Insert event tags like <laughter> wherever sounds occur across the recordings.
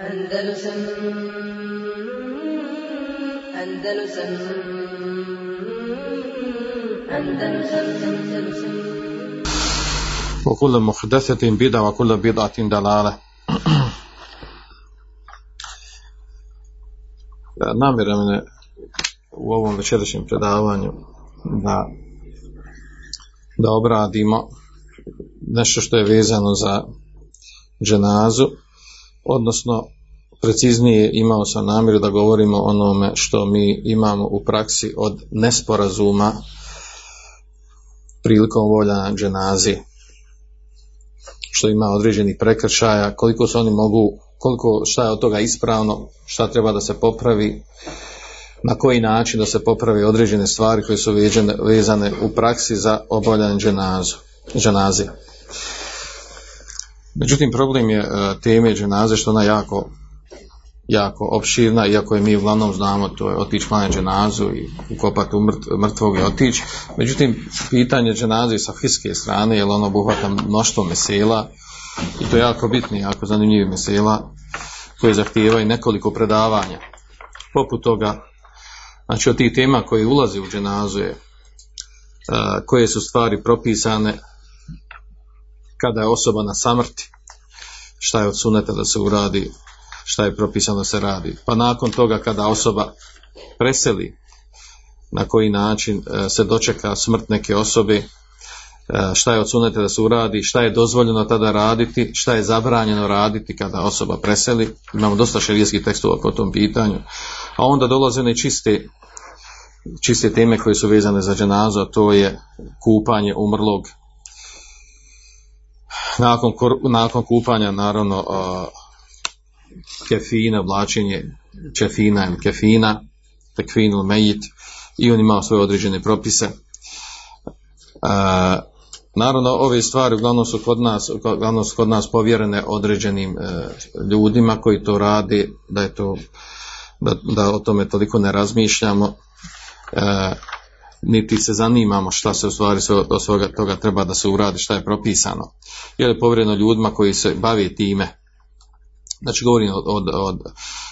Andalusam Andalusam Andalusam Andalusam وكل محدثة بدعة وكل بدعة دلالة namjera mene u ovom večerašnjem predavanju da, da obradimo nešto što je vezano za dženazu, odnosno preciznije imao sam namjeru da govorimo o onome što mi imamo u praksi od nesporazuma prilikom voljanja dženazi što ima određenih prekršaja, koliko se oni mogu, koliko šta je od toga ispravno, šta treba da se popravi, na koji način da se popravi određene stvari koje su vezane, vezane u praksi za obavljanje dženazu, dženazi. Međutim, problem je e, teme dženaze što ona jako jako opširna, iako je mi uglavnom znamo to je otići klanjati dženazu i ukopati u mrtvog i otići. Međutim, pitanje dženaze sa fiske strane, jer ono obuhvata mnoštvo mesela i to je jako bitno, jako zanimljivi mesela koje zahtijevaju nekoliko predavanja. Poput toga, znači od tih tema koje ulazi u dženazu je koje su stvari propisane kada je osoba na samrti, šta je od suneta da se uradi, šta je propisano da se radi. Pa nakon toga kada osoba preseli, na koji način se dočeka smrt neke osobe, šta je od suneta da se uradi, šta je dozvoljeno tada raditi, šta je zabranjeno raditi kada osoba preseli. Imamo dosta šerijskih tekstova po tom pitanju. A onda dolaze one čiste, čiste teme koje su vezane za dženazu, a to je kupanje umrlog. Nakon, nakon kupanja, naravno, kefina, vlačenje čefina ili kefina, tekfin ili mejit, i on ima svoje određene propise. Naravno, ove stvari uglavnom su kod nas, uglavnom su kod nas povjerene određenim e, ljudima koji to radi, da je to, da, da o tome toliko ne razmišljamo, e, niti se zanimamo šta se u stvari od svoga toga treba da se uradi, šta je propisano. Je povjereno ljudima koji se bave time, znači govorim od, od, od,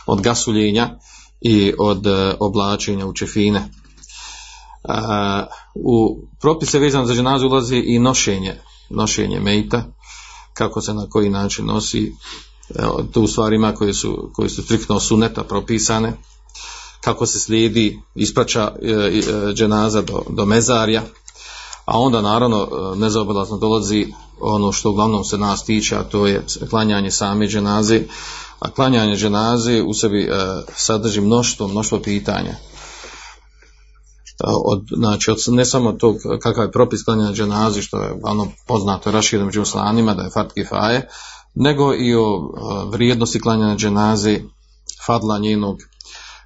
od gasuljenja i od uh, oblačenja u čefine. Uh, u propise vezano za dženazu ulazi i nošenje, nošenje mejta, kako se na koji način nosi, Evo, tu stvarima koje su, koje su striktno suneta propisane, kako se slijedi, ispraća e, e, dženaza do, do mezarja, a onda naravno nezaobilazno dolazi ono što uglavnom se nas tiče, a to je klanjanje same dženaze, a klanjanje dženaze u sebi e, sadrži mnoštvo, mnoštvo pitanja. Od, znači, od, ne samo to kakav je propis klanjanja dženaze, što je ono poznato raširno među slanima, da je fart kifaje, nego i o e, vrijednosti klanjanja dženaze, fadla njenog,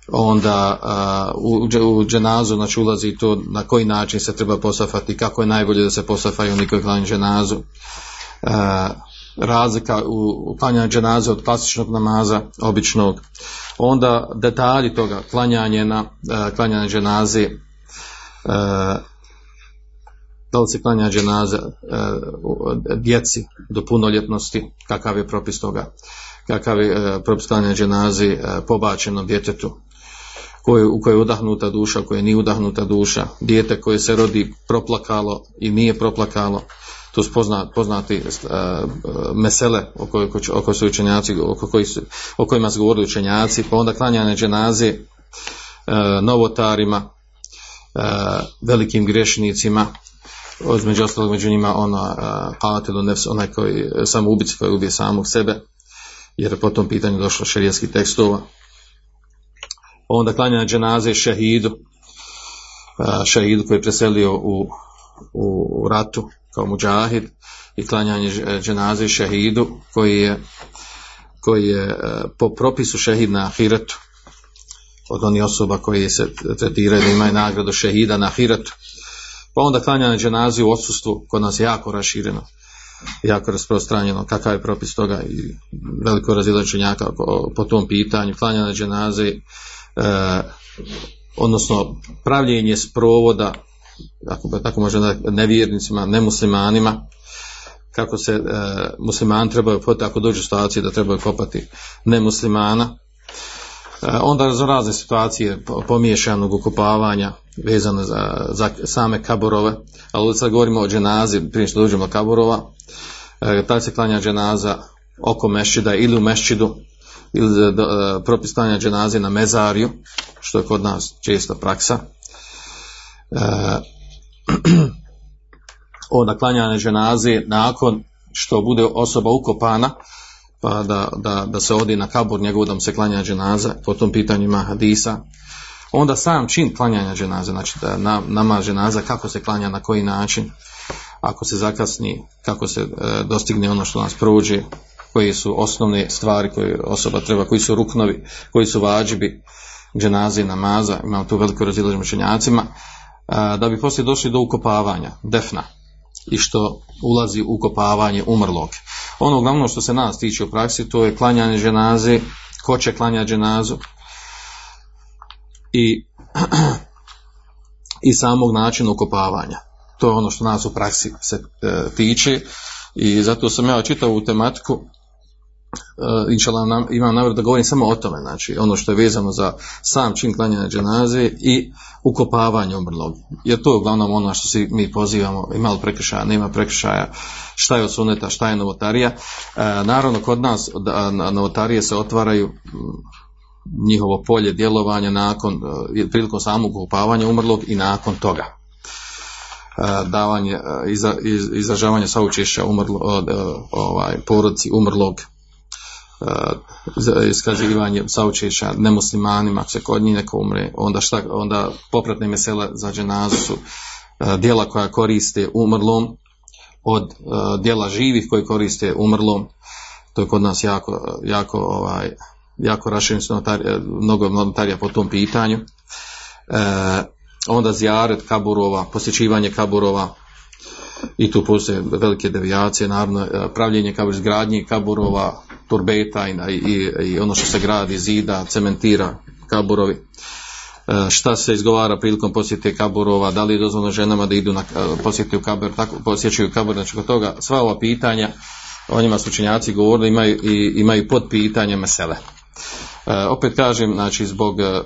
onda uh, u, u dženazu znači ulazi to na koji način se treba posafati, kako je najbolje da se posafaju oni koji klanjaju dženazu. Uh, razlika u, klanjanju dženaze od klasičnog namaza, običnog. Onda detalji toga, klanjanje na uh, klanjanje dženaze, uh, da li se klanja dženaza djeci do punoljetnosti, kakav je propis toga, kakav je propis klanja dženaze uh, pobačenom djetetu, koje, u kojoj je udahnuta duša, u kojoj nije udahnuta duša, dijete koje se rodi proplakalo i nije proplakalo, to su poznat, poznati uh, mesele o kojoj, o kojoj su učenjaci, oko, koji su, o kojima su govorili učenjaci, pa onda klanjane dženaze uh, novotarima, uh, velikim grešnicima, između ostalog među njima ona qatilu nefs, onaj koji samo ubici koji ubije samog sebe, jer je po tom pitanju došlo šerijetskih tekstova onda klanjanje dženaze šehidu, šehidu koji je preselio u, u, ratu kao muđahid i klanjanje dženaze šehidu koji je, koji je po propisu šehid na ahiretu od onih osoba koji se tretiraju da imaju nagradu šehida na ahiretu. Pa onda klanjanje dženaze u odsustvu kod nas je jako rašireno jako rasprostranjeno kakav je propis toga i veliko razilačenjaka po tom pitanju klanjanje dženaze e, odnosno pravljenje sprovoda ako tako može nevjernicima, nemuslimanima kako se e, muslimani trebaju kopati ako dođu u da trebaju kopati nemuslimana. E, onda za razne situacije pomiješanog ukopavanja vezano za, za same kaborove, ali sad govorimo o dženazi prije što dođemo do kaborova, e, taj se klanja dženaza oko mešćida ili u mešćidu ili e, propis klanja dženaze na mezariju, što je kod nas česta praksa. E, <clears throat> onda klanjanje dženaze nakon što bude osoba ukopana, pa da, da, da se odi na kabur njegov da mu se klanja dženaza, po tom pitanju ima hadisa. Onda sam čin klanjanja dženaze, znači da na, nama dženaza kako se klanja, na koji način, ako se zakasni, kako se e, dostigne ono što nas prođe, koje su osnovne stvari koje osoba treba, koji su ruknovi, koji su vađibi, dženaze, namaza, imamo tu veliko razilaženje učenjacima, e, da bi poslije došli do ukopavanja, defna, i što ulazi u ukopavanje umrlog. Ono uglavnom što se nas tiče u praksi, to je klanjanje dženaze, ko će klanjati dženazu i, <clears throat> i samog načina ukopavanja. To je ono što nas u praksi se e, tiče i zato sam ja čitao u tematiku uh, inšala nam, imam namjer da govorim samo o tome, znači ono što je vezano za sam čin klanjanja dženaze i ukopavanje umrlog. Jer to je uglavnom ono što si mi pozivamo, ima li prekršaja, nema prekršaja, šta je od suneta, šta je novotarija. Uh, naravno, kod nas novotarije se otvaraju njihovo polje djelovanja nakon, uh, prilikom samog ukopavanja umrlog i nakon toga davanje, iz, izražavanje saučešća umrlo, ovaj, porodici umrlog iskazivanje saučešća nemuslimanima, ako se kod njih neko umre, onda, šta, onda popratne mesele za dženazu su uh, dijela koja koriste umrlom od uh, dijela živih koji koriste umrlom. To je kod nas jako, jako, ovaj, jako rašireno mnogo notarija po tom pitanju. E, onda zjaret kaburova, posjećivanje kaburova, i tu postoje velike devijacije, naravno pravljenje kabur, izgradnje kaburova, turbeta i, i, i ono što se gradi, zida, cementira, kaburovi. E, šta se izgovara prilikom posjete kaburova, da li je dozvoljeno ženama da idu na posjeti u kabur, tako posjećuju kabur, znači kod toga sva ova pitanja, o njima su učenjaci govorili, imaju, i, imaju pod pitanje mesele. E, opet kažem, znači zbog e,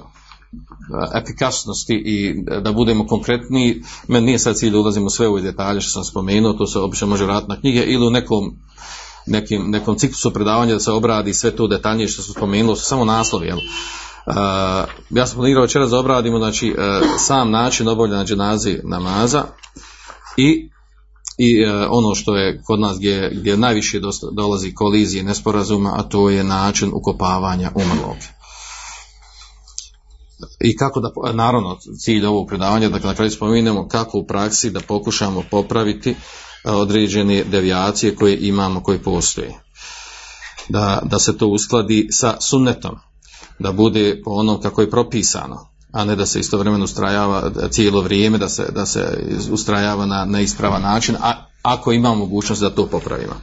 efikasnosti i da budemo konkretni, meni nije sad cilj da ulazimo sve u detalje što sam spomenuo, to se obično može vratiti na knjige ili u nekom nekim, nekom ciklusu predavanja da se obradi sve to detaljnije što su spomenuli, su samo naslovi, jel? Uh, ja sam planirao večeras da obradimo znači, uh, sam način obavljanja dženazi namaza i, i uh, ono što je kod nas gdje, gdje najviše dolazi kolizije nesporazuma, a to je način ukopavanja umrlog. I kako da, naravno, cilj ovog predavanja, dakle, na kraju spominemo kako u praksi da pokušamo popraviti uh, određene devijacije koje imamo, koje postoje. Da, da se to uskladi sa sunnetom, da bude po onom kako je propisano, a ne da se istovremeno ustrajava cijelo vrijeme, da se, da se ustrajava na neispravan način, a ako ima mogućnost da to popravimo.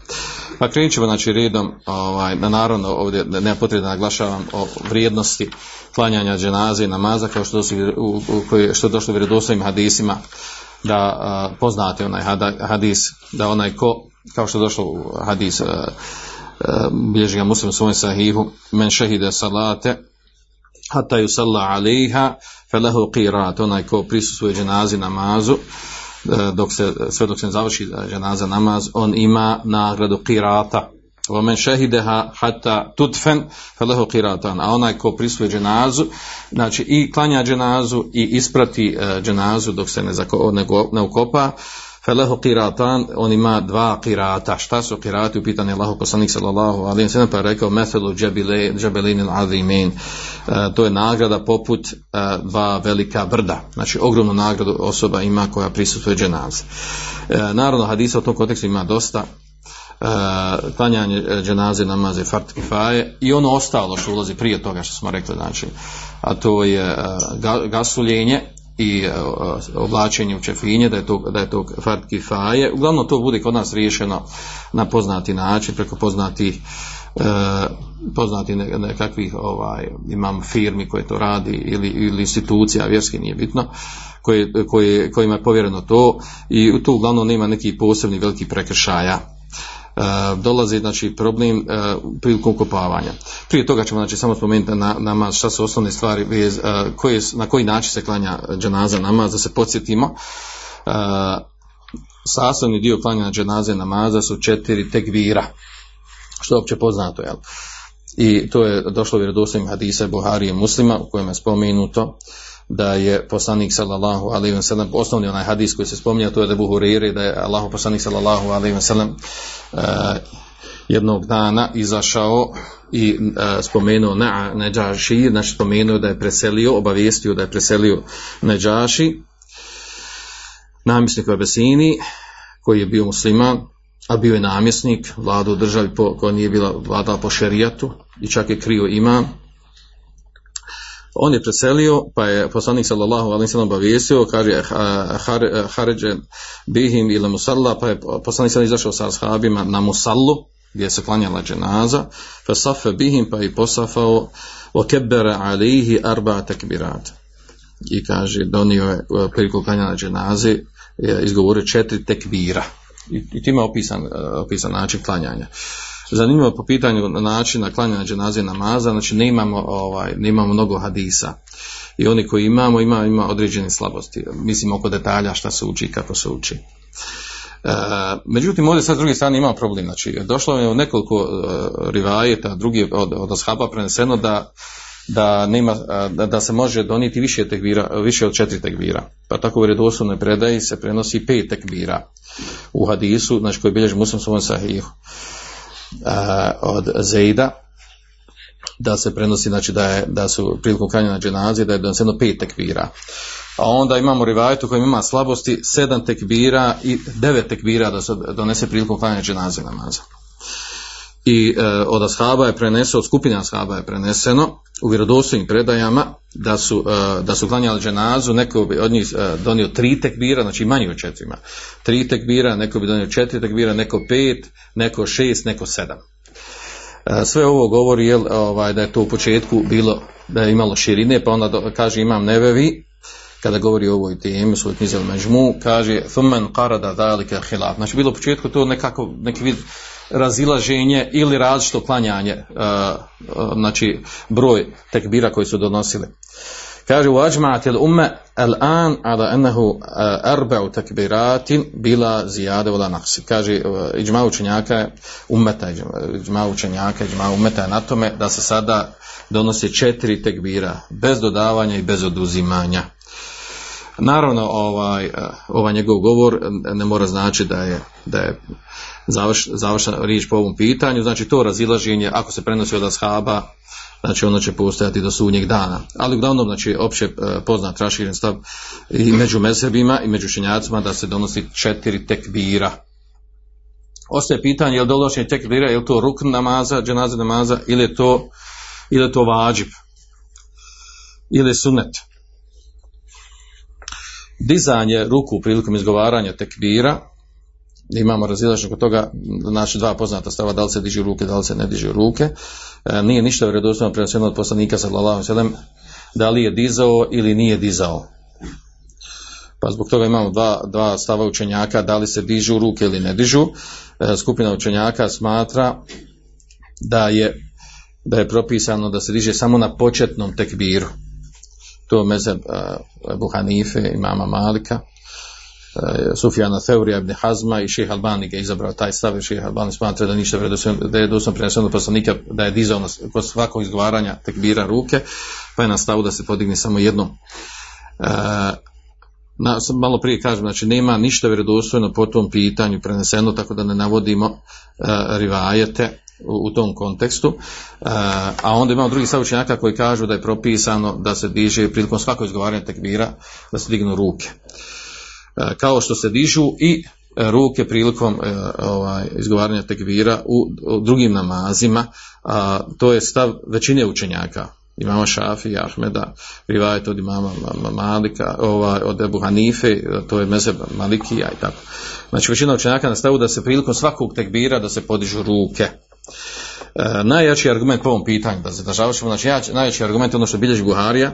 Pa krenut ćemo znači redom, ovaj, na naravno ovdje da naglašavam o vrijednosti klanjanja dženaze i namaza kao što, su, u, u, koje, što je došlo u vjerodostojnim hadisima da a, poznate onaj hadis, da onaj ko, kao što je došlo u hadis, bilježi ga muslim u svojom sahihu, men šehide salate, hata ju salla aliha, felehu qirat, onaj ko prisusuje dženazi namazu, E, dok se, sve dok se ne završi e, ženaza namaz, on ima nagradu kirata. Omen šehideha hata tutfen feleho kiratan. A onaj ko prisvoje dženazu, znači i klanja dženazu i isprati e, dženazu dok se ne, zako, ne, ne ukopa, felehu qiratan, on ima dva qirata. Šta su qirati? U pitanje Allahu poslanik sallallahu alaihi sallam pa je rekao methelu džabelinin azimin. Uh, to je nagrada poput uh, dva velika brda. Znači ogromnu nagradu osoba ima koja prisutuje dženaze. Uh, naravno hadisa u tom kontekstu ima dosta klanjanje e, dženaze namaze fart kifaje i ono ostalo što ulazi prije toga što smo rekli znači a to je uh, gasuljenje i uh, oblačenje u čefinje da je to, da je to fart kifaje. Uglavnom to bude kod nas riješeno na poznati način preko poznati uh, poznati nekakvih ovaj, imam firmi koje to radi ili, ili institucija vjerski nije bitno koje, koje, kojima je povjereno to i tu uglavnom nema neki posebni veliki prekršaja dolazi znači problem uh, prilikom kopavanja. Prije toga ćemo znači samo spomenuti na namaz šta su osnovne stvari vez, koje, na koji način se klanja dženaza namaz da se podsjetimo. Sastavni dio klanja dženaze namaza su četiri tekvira što je opće poznato jel? i to je došlo vjerodostojnim hadisa Buhari i muslima u kojem je spomenuto da je poslanik sallallahu alejhi ve sellem osnovni onaj hadis koji se spominje to je da Buhari da je Allahu poslanik sallallahu alejhi ve sellem uh, jednog dana izašao i uh, spomenuo na Neđaši, znači spomenuo da je preselio, obavijestio da je preselio Neđaši, namjesnik u Abesini, koji je bio musliman, a bio je namjesnik, vlada u državi po, koja nije bila vladala po šerijatu i čak je krio imam. On je preselio, pa je poslanik sallallahu alejhi ve sellem obavijestio, kaže haređe bihim ila musalla, pa je poslanik sallallahu izašao sa ashabima na musallu, gdje se klanjala dženaza, fa safa bihim pa je posafao wa kebbera alihi arba takbirat. I kaže, donio je priliku klanjala dženaze, izgovorio četiri tekbira i, i opisan, opisan način klanjanja. Zanimljivo po pitanju načina klanjanja dženaze namaza, znači ne imamo, ovaj, ne imamo mnogo hadisa. I oni koji imamo, ima, ima određene slabosti. Mislim oko detalja šta se uči i kako se uči. E, međutim, ovdje sad s druge strane ima problem. Znači, došlo je u nekoliko uh, rivajeta, drugi od, od ashaba preneseno da da nema da, da se može donijeti više tekbira, više od četiri tekbira. Pa tako u redoslovnoj predaji se prenosi pet tekbira u hadisu, znači koji bilježi muslim svom sahihu od Zejda da se prenosi znači da je da su prilikom klanjanja dženaze da je doneseno pet tekbira. A onda imamo rivajetu koji ima slabosti sedam tekbira i devet tekbira da se donese prilikom klanjanja dženaze namaza i e, od ashaba je preneseno, od skupine ashaba je preneseno u vjerodostojnim predajama da su, e, da su klanjali dženazu, neko bi od njih e, donio tri tekbira, znači manje od četirima, tri tekbira, neko bi donio četiri tekbira, neko pet, neko šest, neko sedam. E, sve ovo govori jel, ovaj, da je to u početku bilo, da je imalo širine, pa onda kaže imam nevevi, kada govori o ovoj temi, svoj knjizi Međmu, kaže, thumen qarada dhalika hilaf. Znači, bilo u početku to nekako, neki vid razilaženje ili različito klanjanje, uh, znači broj tekbira koji su donosili. Kaže u ađma'at il umme al-an ala ennehu arba'u tekbiratin bila zijade vola nafsi. Kaže iđma učenjaka ummeta, iđma učenjaka, iđma ummeta je na tome da se sada donosi četiri tekbira bez dodavanja i bez oduzimanja. Naravno, ovaj, ovaj njegov govor ne mora znači da je, da je završ, završna riječ po ovom pitanju, znači to razilaženje, ako se prenosi od ashaba, znači ono će postojati do sudnjeg dana. Ali uglavnom, znači, opće e, poznat raširen stav i među mezebima i među šenjacima da se donosi četiri tekbira. Ostaje pitanje, je li donošenje tekbira, je li to rukn namaza, dženaza namaza, ili je to, ili je to vađib, ili je sunet. Dizanje ruku prilikom izgovaranja tekbira, imamo razilaženje kod toga, znači dva poznata stava, da li se dižu ruke, da li se ne dižu ruke. E, nije ništa vjerodostojno prenoseno od poslanika sallallahu alejhi da li je dizao ili nije dizao. Pa zbog toga imamo dva, dva stava učenjaka, da li se dižu ruke ili ne dižu. E, skupina učenjaka smatra da je da je propisano da se diže samo na početnom tekbiru. To uh, Buhanife, imama Malika, Sufjana Theurija ibn Hazma i Šeha Albani ga izabrao taj stav, Šeha Albani smatra da ništa da je doslovno preneseno poslanika da je dizao kod svakog izgovaranja tekbira ruke, pa je na stavu da se podigne samo jednom. E, na, malo prije kažem, znači nema ništa vjerodostojno po tom pitanju preneseno, tako da ne navodimo e, rivajete u, u tom kontekstu. E, a onda imamo drugi stav učenjaka koji kažu da je propisano da se diže prilikom svakog izgovaranja tekbira da se dignu ruke. E, kao što se dižu i e, ruke prilikom e, ovaj, izgovaranja tekvira u, drugim namazima, a to je stav većine učenjaka, imama Šafi Ahmeda, rivajet od imama Malika, ovaj, od Ebu Hanife, to je mezeb Malikija i tako. Znači većina učenjaka na stavu da se prilikom svakog tekbira da se podižu ruke. E, najjači argument po ovom pitanju, da se znači najjači argument je ono što bilježi Buharija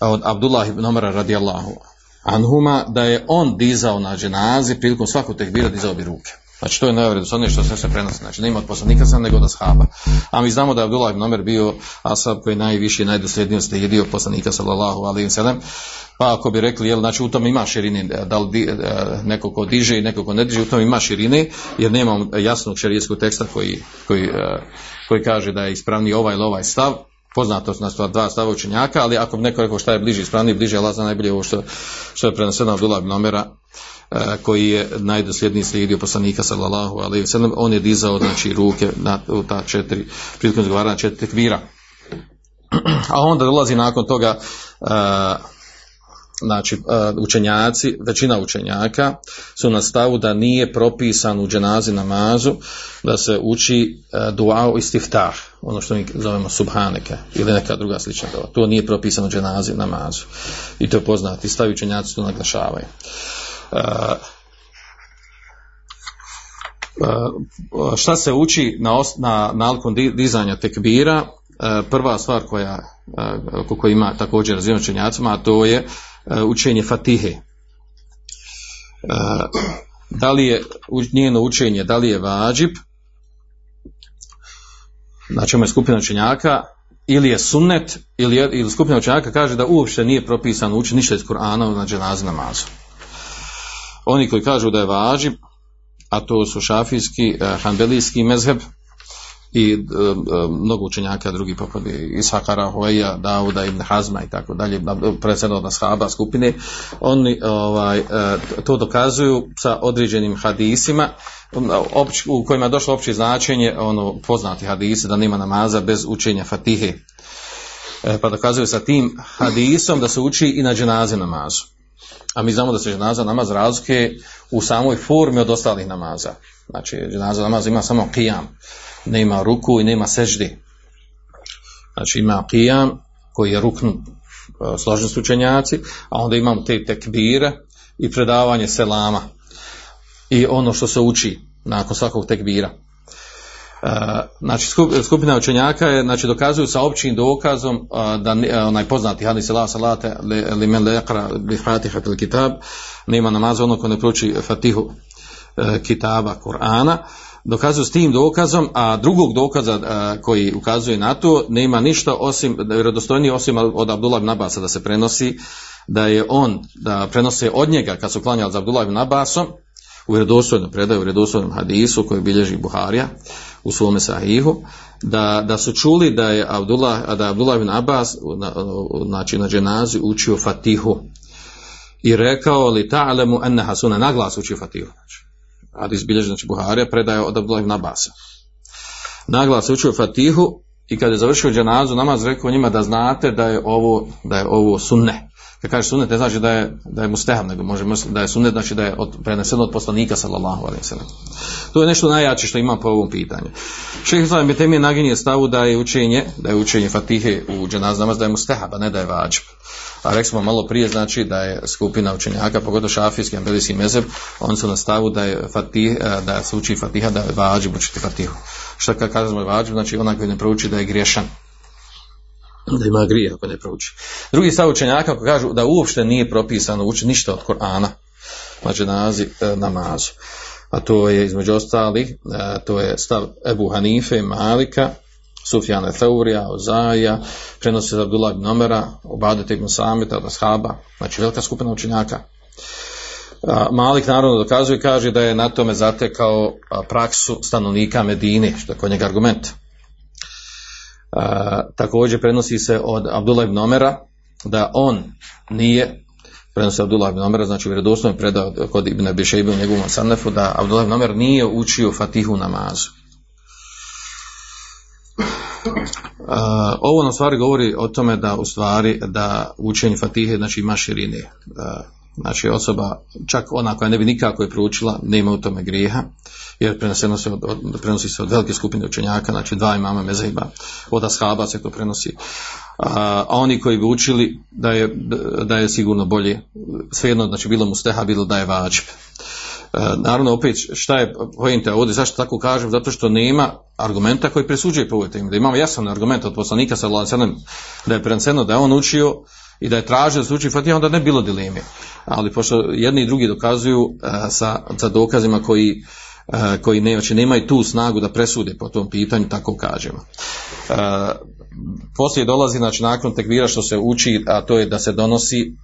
od Abdullah ibn Omara radijallahu anhuma da je on dizao na dženazi prilikom svakog tekbira dizao bi ruke. Znači to je najvredostojnije što sve se prenosi. Znači nema od poslanika sam nego od ashaba. A mi znamo da je Abdullah ibn Omer bio ashab koji je najviše i najdosljednije slijedio poslanika sallallahu alaihi wa pa ako bi rekli, jel, znači u tom ima širine, da li di, neko ko diže i neko ko ne diže, u tom ima širine, jer nema jasnog šerijskog teksta koji, koji, koji kaže da je ispravni ovaj ili ovaj stav, poznato su nas dva stava učenjaka, ali ako bi neko rekao šta je bliže ispravniji, bliže Allah zna najbolje ovo što, što je preneseno od Ulab Nomera, koji je najdosljedniji slijedio poslanika sallallahu sallam, on je dizao znači ruke na ta četiri, prilikom izgovaranja četiri tekvira. A onda dolazi nakon toga znači učenjaci, većina učenjaka su na stavu da nije propisan u dženazi namazu da se uči duao istiftah, ono što mi zovemo subhaneke ili neka druga slična dova. To nije propisano dženazi namazu. I to je poznati, stavi učenjaci to naglašavaju. Šta se uči na, na nalkom dizanja tekbira? Prva stvar koja, koja ima također razvijen učenjacima, a to je učenje Fatihe. Da li je njeno učenje, da li je vađib, znači je skupina učenjaka, ili je sunnet, ili, ili skupina učenjaka kaže da uopšte nije propisano učiti ništa iz Kur'ana na dženazi namazu. Oni koji kažu da je vađib, a to su šafijski, uh, hanbelijski mezheb, i e, e, mnogo učenjaka drugi poput Ishaka Rahoja, Dauda ibn Hazma i tako dalje, predsjedno od shaba skupine, oni ovaj, e, to dokazuju sa određenim hadisima u kojima je došlo opće značenje ono poznati hadisi da nema namaza bez učenja fatihe. Pa dokazuju sa tim hadisom da se uči i na dženaze namazu. A mi znamo da se dženaza namaz razlike u samoj formi od ostalih namaza. Znači, dženaza namaz ima samo qiyam nema ruku i nema seždi. Znači ima qiyam koji je ruknu e, složni učenjaci, a onda imamo te tekbire i predavanje selama i ono što se uči nakon svakog tekbira. E, znači skupina učenjaka je, znači dokazuju sa općim dokazom e, da onaj poznati hadis la salate li men bi fatihat kitab nema namaza ono ko ne prouči fatihu kitaba Kur'ana dokazuju s tim dokazom, a drugog dokaza koji ukazuje na to nema ništa osim, vjerodostojniji osim od Abdullah ibn Abasa da se prenosi da je on, da prenose od njega kad su klanjali za Abdullah ibn Abasom u vjerodostojnom predaju, u vjerodostojnom hadisu koji bilježi Buharija u svome sahihu, da, da su čuli da je Abdullah, da je Abdullah ibn Abbas na, znači na dženazi učio Fatihu i rekao li ta'lemu enne hasuna naglas učio Fatihu. Znači, hadis bilježi znači Buharija, predaje od Abdullah ibn Abasa. Naglas učio Fatihu i kada je završio dženazu namaz rekao njima da znate da je ovo, da je ovo sunne. Kad kaže sunnet ne znači da je, da je mustehab, nego može da je sunnet znači da je od, preneseno od poslanika sallallahu alaihi sallam. To je nešto najjače što ima po ovom pitanju. Šehr Islam je temije naginje stavu da je učenje, da je učenje Fatihe u dženazu namaz da je mustehab, a ne da je vađb a rekli smo malo prije znači da je skupina učenjaka, pogotovo šafijski, ambelijski mezeb, oni su na stavu da je fatih, e, da se uči fatiha, da je vađi učiti fatihu. Šta kad kažemo je vađi, znači onaj koji ne prouči da je griješan da ima grije ako ne prouči. Drugi stav učenjaka kažu da uopšte nije propisano učiti ništa od Korana, znači naziv e, namazu. A to je između ostalih, e, to je stav Ebu Hanife, Malika, Sufjana Theurija, Ozaja, prenosi Abdullah ibn Omera, Obadet ibn Samita, od Ashaba, znači velika skupina učenjaka. Malik naravno dokazuje kaže da je na tome zatekao praksu stanovnika Medine, što je kod njega argument. Također prenosi se od Abdullah ibn Omera da on nije prenosi Abdullah ibn Omera, znači vjerodostojno predao kod Ibn Abi u njegovom sanefu da Abdullah ibn Omer nije učio Fatihu namazu. Uh, ovo nam stvari govori o tome da u stvari da učenje Fatihe znači ima širine. Znači osoba, čak ona koja ne bi nikako je proučila, nema u tome grijeha, jer prenosi se od, prenosi se od velike skupine učenjaka, znači dva imama mezaiba, od ashaba se to prenosi. A, oni koji bi učili da je, da je sigurno bolje, svejedno znači bilo mu steha, bilo da je vađb. E, naravno, opet, šta je pojenta ovdje, zašto tako kažem? Zato što nema argumenta koji presuđuje po ovoj temi. Da imamo jasan argument od poslanika sa da je preneseno da je on učio i da je tražio da se uči Fatiha, onda ne bilo dileme. Ali pošto jedni i drugi dokazuju uh, sa, sa dokazima koji e, koji ne, znači nemaju tu snagu da presude po tom pitanju, tako kažemo. E, poslije dolazi, znači nakon tekvira što se uči, a to je da se donosi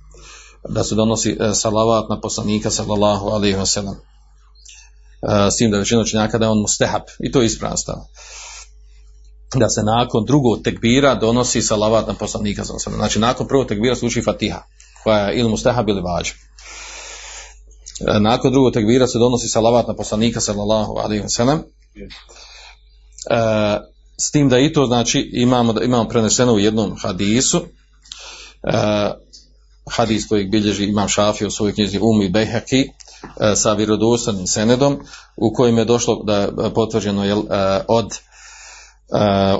da se donosi e, salavat na poslanika sallallahu alaihi wa sallam. E, s tim da većina učenjaka da je on mustehab i to je ispravan. Da se nakon drugog tekbira donosi salavat na poslanika sallam. Znači nakon prvog tekbira se uči fatiha koja je ili mustehab ili vađa. E, nakon drugog tekbira se donosi salavat na poslanika sallallahu alaihi wa sallam. E, s tim da i to znači imamo, imamo preneseno u jednom hadisu e, hadis kojeg bilježi imam Šafi u svojoj knjizi Umi Bejhaki e, sa vjerodostojnim senedom u kojem je došlo da je potvrđeno jel, od,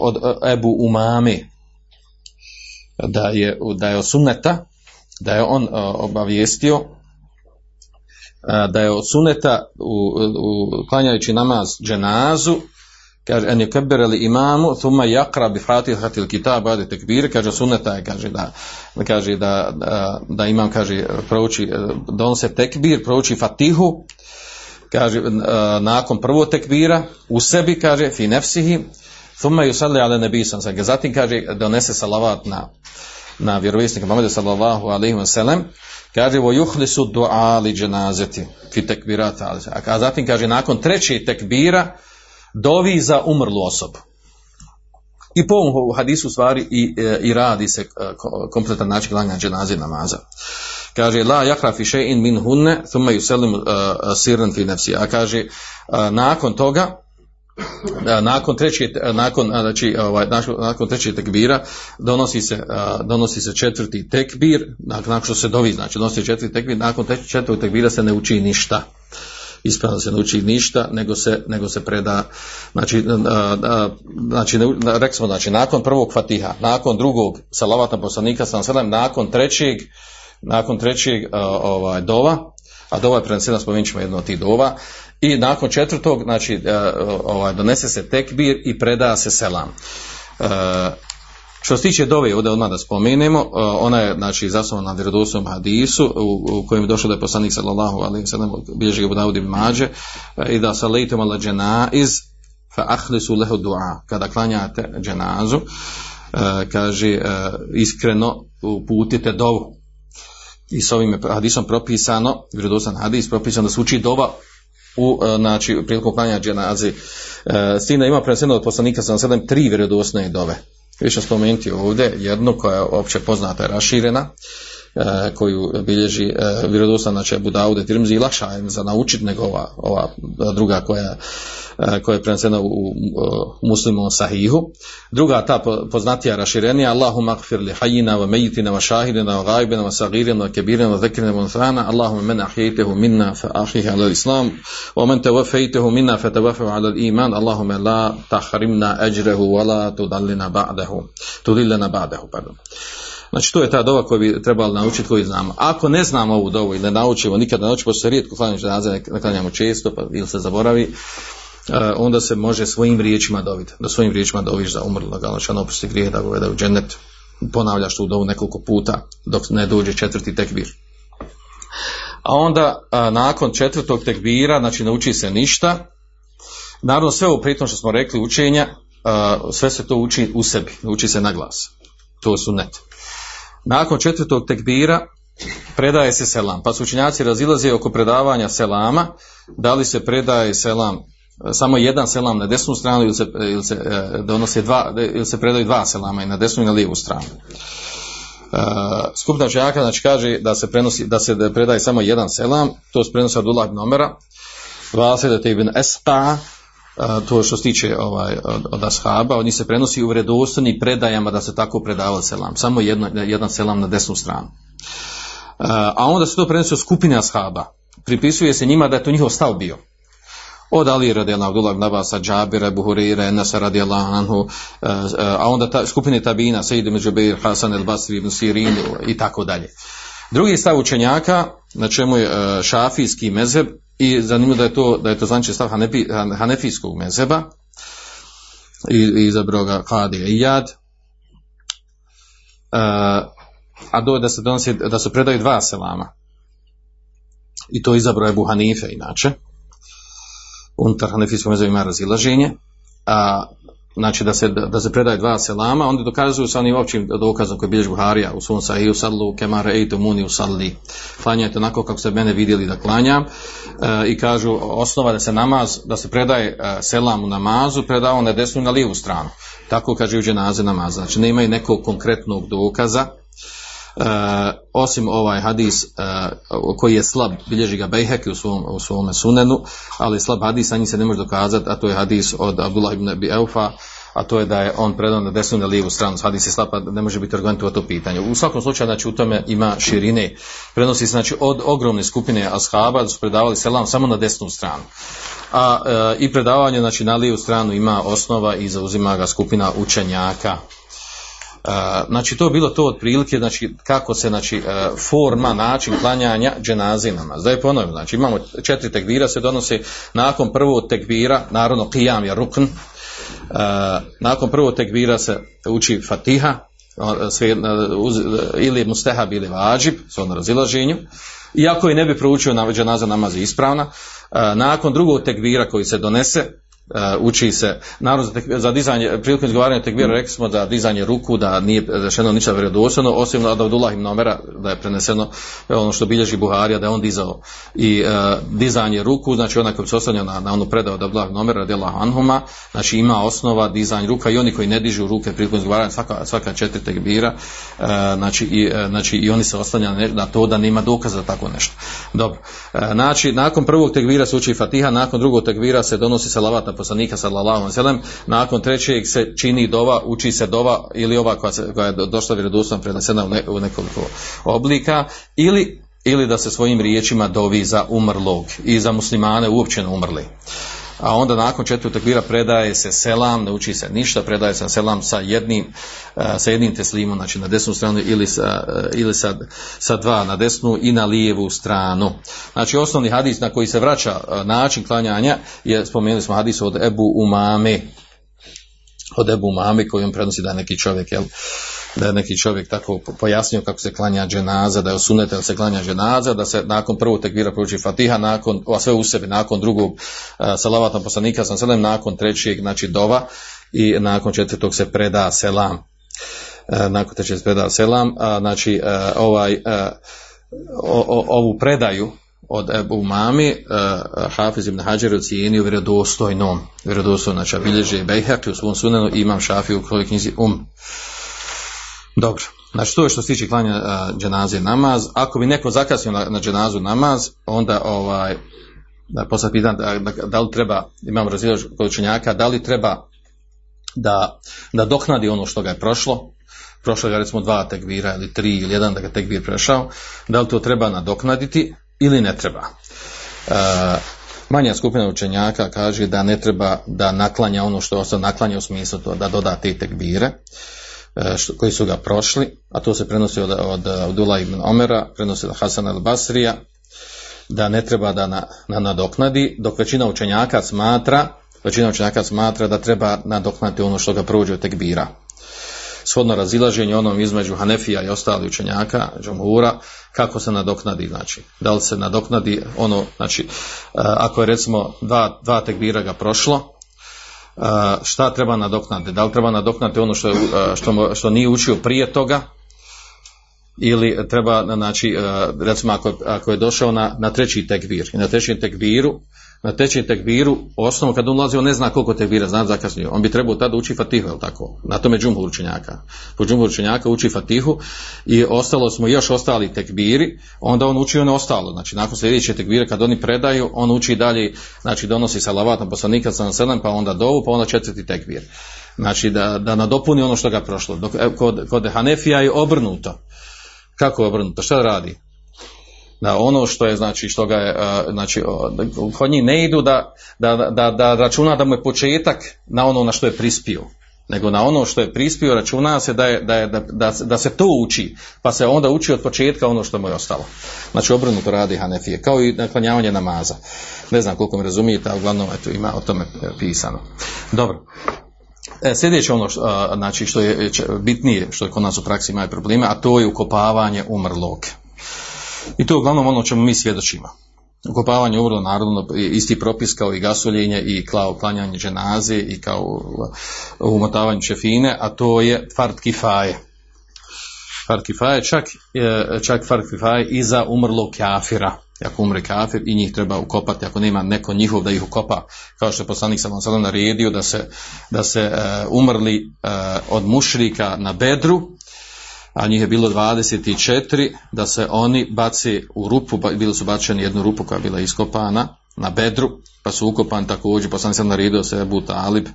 od Ebu Umami da je, da je od sunneta da je on obavijestio da je od suneta u, u klanjajući namaz dženazu kaže en je imamu thumma yaqra bi fatihatil kitab ba'da takbir kaže suneta je kaže da kaže da, da, da imam kaže prouči donose tekbir prouči fatihu kaže nakon prvog tekbira u sebi kaže fi nefsihi thumma yusalli ala nabi sallallahu zatim kaže donese salavat na na vjerovjesnika Muhameda sallallahu alejhi ve sellem kaže vo yuhlisu du'a li janazati fi takbirat a zatim kaže nakon trećeg tekbira dovi za umrlu osobu. I po ovom hadisu stvari i, e, i radi se e, kompletan način klanja dženaze namaza. Kaže, la jakra fi še'in min hunne, thumma yusellim uh, sirran fi nefsi. A kaže, uh, nakon toga, nakon treće, nakon, znači, ovaj, nakon treće tekbira, donosi se, donosi se četvrti tekbir, nakon što se dovi, znači, donosi četvrti tekbir, nakon četvrtog tekbira se ne uči ništa. Ispravno se ne uči ništa, nego se, nego se preda, znači, znači rekli smo, znači, nakon prvog fatiha, nakon drugog salavatna poslanika, sam sedam, nakon trećeg, nakon trećeg ovaj, dova, a dova je prenesena, spomenut ćemo jedno od tih dova, i nakon četvrtog, znači, ovaj, donese se tekbir i preda se selam. Što se tiče dove, ovdje odmah da spomenemo, uh, ona je znači zasnovana na vjerodostojnom hadisu u, u kojem je došlo da je poslanik sallallahu alejhi ve sellem bilježi ga Mađe i da salaitum ala janaiz fa akhlisu lahu du'a kada klanjate dženazu kaže iskreno uputite dovu i s ovim hadisom propisano vjerodostojan hadis propisano da se uči dova u znači prilikom klanjanja dženaze. S tim da ima preneseno od poslanika sallallahu alejhi ve sellem tri vjerodostojne dove. Više spomenuti ovdje jednu koja je opće poznata i raširena, e, koju bilježi e, vjerodostan znači Abu Daude Tirmzi i lakša je za naučiti nego ova, ova druga koja, e, koja je prenesena u, u, muslimom sahihu. Druga ta poznatija raširenija Allahumma gfir li hajina wa mejitina wa šahidina wa gajbina wa sagirina wa kebirina wa zekrina wa nfana Allahumma men ahijtehu minna fa ahihi ala islam wa men tawafejtehu minna fa tawafahu ala iman Allahumma la tahrimna ajrehu wa la tudallina ba'dahu tudillina ba'dahu pardon Znači to je ta dova koju bi trebali naučiti koju znamo. Ako ne znamo ovu dovu i ne naučimo, nikada ne naučimo, se rijetko klanjamo dženaze, ne klanjamo često pa, ili se zaboravi, uh, onda se može svojim riječima dobiti. Da svojim riječima doviš za umrlo, da ga ono oprosti grije, da ga uvede u džennet. Ponavljaš tu dovu nekoliko puta dok ne dođe četvrti tekbir. A onda uh, nakon četvrtog tekbira, znači ne uči se ništa. Naravno sve ovo pritom što smo rekli učenja, uh, sve se to uči u sebi, uči se na glas. To su net. Nakon četvrtog tekbira predaje se selam. Pa su učinjaci razilaze oko predavanja selama, da li se predaje selam samo jedan selam na desnu stranu ili se, ili se e, donose dva, ili se predaju dva selama i na desnu i na lijevu stranu. Uh, skupna učenjaka znači kaže da se prenosi da se da predaje samo jedan selam, to se prenosi Abdullah ibn Omera, Vasilete ibn Esqa, to što se tiče ovaj, od, ashaba, od njih se prenosi u vredostojnim predajama da se tako predavao selam. Samo jedno, jedan selam na desnu stranu. A onda se to prenosi od skupine ashaba. Pripisuje se njima da je to njihov stav bio. Od Ali radijallahu Abdullah ibn Džabira, Buhurira, Enasa radijallahu anhu, a onda ta, skupine tabina, Sejid ibn Džubeir, Hasan el Basri ibn Sirin i tako dalje. Drugi stav učenjaka, na čemu je šafijski mezheb, i zanimljivo da je to, da je to znači stav Hanefi, Hanefijskog mezeba i, izabrao ga Kadija i Jad. Uh, a do da se donosi, da se predaju dva selama. I to izabrao je Buhanife inače. unutar Hanefijskog mezheba ima razilaženje, a znači da se, da se predaje dva selama, onda dokazuju sa onim općim dokazom koji bilježi Buharija u svom sahiju sallu kemare ejtu muni u salli. Klanjajte onako kako ste mene vidjeli da klanjam e, i kažu osnova da se namaz, da se predaje e, selam u namazu, predao na desnu i na lijevu stranu. Tako kaže u dženaze namaza. Znači nemaju nekog konkretnog dokaza, osim ovaj hadis e, koji je slab, bilježi ga Bejheki u, svom, u svome sunenu, ali slab hadis, a njih se ne može dokazati, a to je hadis od Abdullah ibn Abi Eufa, a to je da je on predan na desnu na lijevu stranu, hadis je slab, ne može biti argument to pitanje. U svakom slučaju, znači, u tome ima širine, prenosi se, znači, od ogromne skupine ashaba da su predavali selam samo na desnu stranu. A e, i predavanje, znači, na lijevu stranu ima osnova i zauzima ga skupina učenjaka, znači to je bilo to otprilike znači kako se znači forma način klanjanja dženazi namaz da je ponovim znači imamo četiri tekbira se donose nakon prvog tekbira naravno qiyam je rukn. Nakon prvog tekbira se uči fatiha sve, ili mustehab ili vađib s na razilaženju. Iako i ne bi proučio na dženaza namaz ispravna nakon drugog tekbira koji se donese uči se. Naravno za, za dizanje prilikom izgovaranja tekbira rekli smo da dizanje ruku da nije rečeno ništa vjerodostojno osim od Abdullah ibn da je preneseno ono što bilježi Buharija da je on dizao. I uh, dizanje ruku znači onaj koji se oslanja na, na onu predao od Abdullah ibn radijallahu anhuma znači ima osnova dizanje ruka i oni koji ne dižu ruke prilikom izgovaranja svaka, svaka četiri tekbira uh, znači, i, znači i oni se oslanjaju na to da nema dokaza za tako nešto. Dobro. Znači nakon prvog tekbira se uči Fatiha nakon drugog tekbira se donosi salavat na poslanika sallallahu alejhi nakon trećeg se čini dova uči se dova ili ova koja, se, koja je došla vjerodostojno prenesena u, ne, u nekoliko oblika ili ili da se svojim riječima dovi za umrlog i za muslimane uopće umrli a onda nakon četvrtog tekbira predaje se selam, ne uči se ništa, predaje se selam sa jednim, e, sa jednim teslimom, znači na desnu stranu ili, sa, e, ili sa, sa, dva na desnu i na lijevu stranu. Znači osnovni hadis na koji se vraća e, način klanjanja je, spomenuli smo hadis od Ebu Umame, od Ebu Umame koji on prenosi da neki čovjek, jel, da je neki čovjek tako pojasnio kako se klanja dženaza, da je osunete da se klanja dženaza, da se nakon prvog tekvira prouči fatiha, nakon, a sve u sebi, nakon drugog uh, salavatnog poslanika sam selem, nakon trećeg, znači dova i nakon četvrtog se preda selam. Uh, nakon trećeg se preda selam, a, znači uh, ovaj, ovu predaju od Ebu Mami, uh, Hafiz ibn Hađer ocijenio vjerodostojnom, vjerodostojno, znači bilježi Bejhek u svom sunenu imam šafiju u knjizi Um. Dobro, znači to je što se tiče klanja dženaze namaz. Ako bi neko zakasnio na, na dženazu namaz, onda ovaj, da posle pitan da, da, da, li treba, imam razvijač kod učenjaka, da li treba da, da doknadi ono što ga je prošlo, prošlo ga recimo dva tekvira ili tri ili jedan da ga tekvir prešao, da li to treba nadoknaditi ili ne treba. Uh, manja skupina učenjaka kaže da ne treba da naklanja ono što ostao naklanja u smislu to da doda te tekbire. E, koji su ga prošli, a to se prenosi od, od Abdullah ibn Omera, prenosi od Hasan al-Basrija, da ne treba da na, na nadoknadi, dok većina učenjaka smatra, većina učenjaka smatra da treba nadoknati ono što ga prođe od tekbira. Shodno razilaženje onom između Hanefija i ostali učenjaka, Džomhura, kako se nadoknadi, znači, da li se nadoknadi ono, znači, e, ako je recimo dva, dva tekbira ga prošlo, šta treba nadoknati, da li treba nadoknati ono što, što, što nije učio prije toga ili treba, znači, recimo ako, ako je došao na, na treći tekvir i na trećem tekviru na trećem tekbiru, osnovu kad on ulazi, on ne zna koliko tekbira, zna zakasnio. On bi trebao tada uči fatihu, je tako? Na tome džumhur učenjaka. Po džumhur učenjaka uči fatihu i ostalo smo još ostali tekbiri, onda on uči ono ostalo. Znači, nakon sljedeće tekbire, kad oni predaju, on uči dalje, znači donosi salavat na poslanika sa sedam, pa onda dovu, pa onda četvrti tekbir. Znači, da, da nadopuni ono što ga prošlo. Dok, kod, kod Hanefija je obrnuto. Kako je obrnuto? Šta radi? da ono što je znači što ga je znači kod njih ne idu da, da, da, da računa da mu je početak na ono na što je prispio nego na ono što je prispio računa se da, je, da, je, da, da, se to uči pa se onda uči od početka ono što mu je ostalo znači obrnuto radi Hanefije kao i naklanjavanje namaza ne znam koliko mi razumijete a uglavnom eto, ima o tome pisano dobro E, sljedeće ono što, znači, što je bitnije, što je kod nas u praksi imaju probleme, a to je ukopavanje umrlog. I to je uglavnom ono čemu mi svjedočimo. ukopavanje umrlo naravno isti propis kao i gasoljenje i kao klanjanje dženaze i kao umotavanje šefine, a to je fard kifaje. Fard kifaje čak, čak fard kifaje i za umrlog kafira. Ako umre kafir i njih treba ukopati, ako nema neko njihov da ih ukopa, kao što je poslanik sam sada naredio da se, da se umrli od mušrika na bedru, a njih je bilo 24, da se oni baci u rupu, bili su bačeni jednu rupu koja je bila iskopana na bedru, pa su ukopani također, poslanik sam naredio se Abu Talib,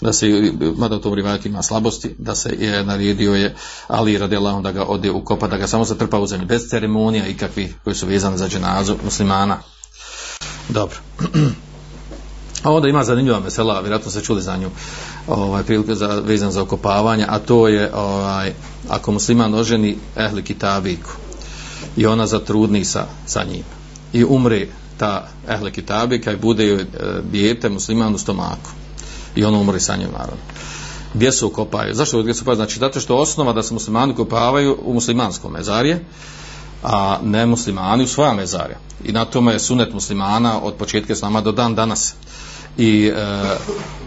da se, mada u tom rivajatu ima slabosti, da se je naredio je Ali radijallahu da ga ode ukopa, da ga samo zatrpa u zemlju, bez ceremonija ikakvih koji su vezani za dženazu muslimana. Dobro. <clears throat> A onda ima zanimljiva mesela, vjerojatno ste čuli za nju, ovaj, prilike za, vezan za okopavanje, a to je ovaj, ako musliman oženi ehli kitabiku i ona zatrudni sa, sa njim i umre ta ehli kitabika i bude joj e, dijete musliman stomaku i on umre sa njim naravno. Gdje se ukopaju? Zašto gdje se ukopaju? Znači, zato što osnova da se muslimani ukopavaju u muslimanskom mezarje, a ne muslimani u svoja mezarja. I na tome je sunet muslimana od početka islama do dan danas i e,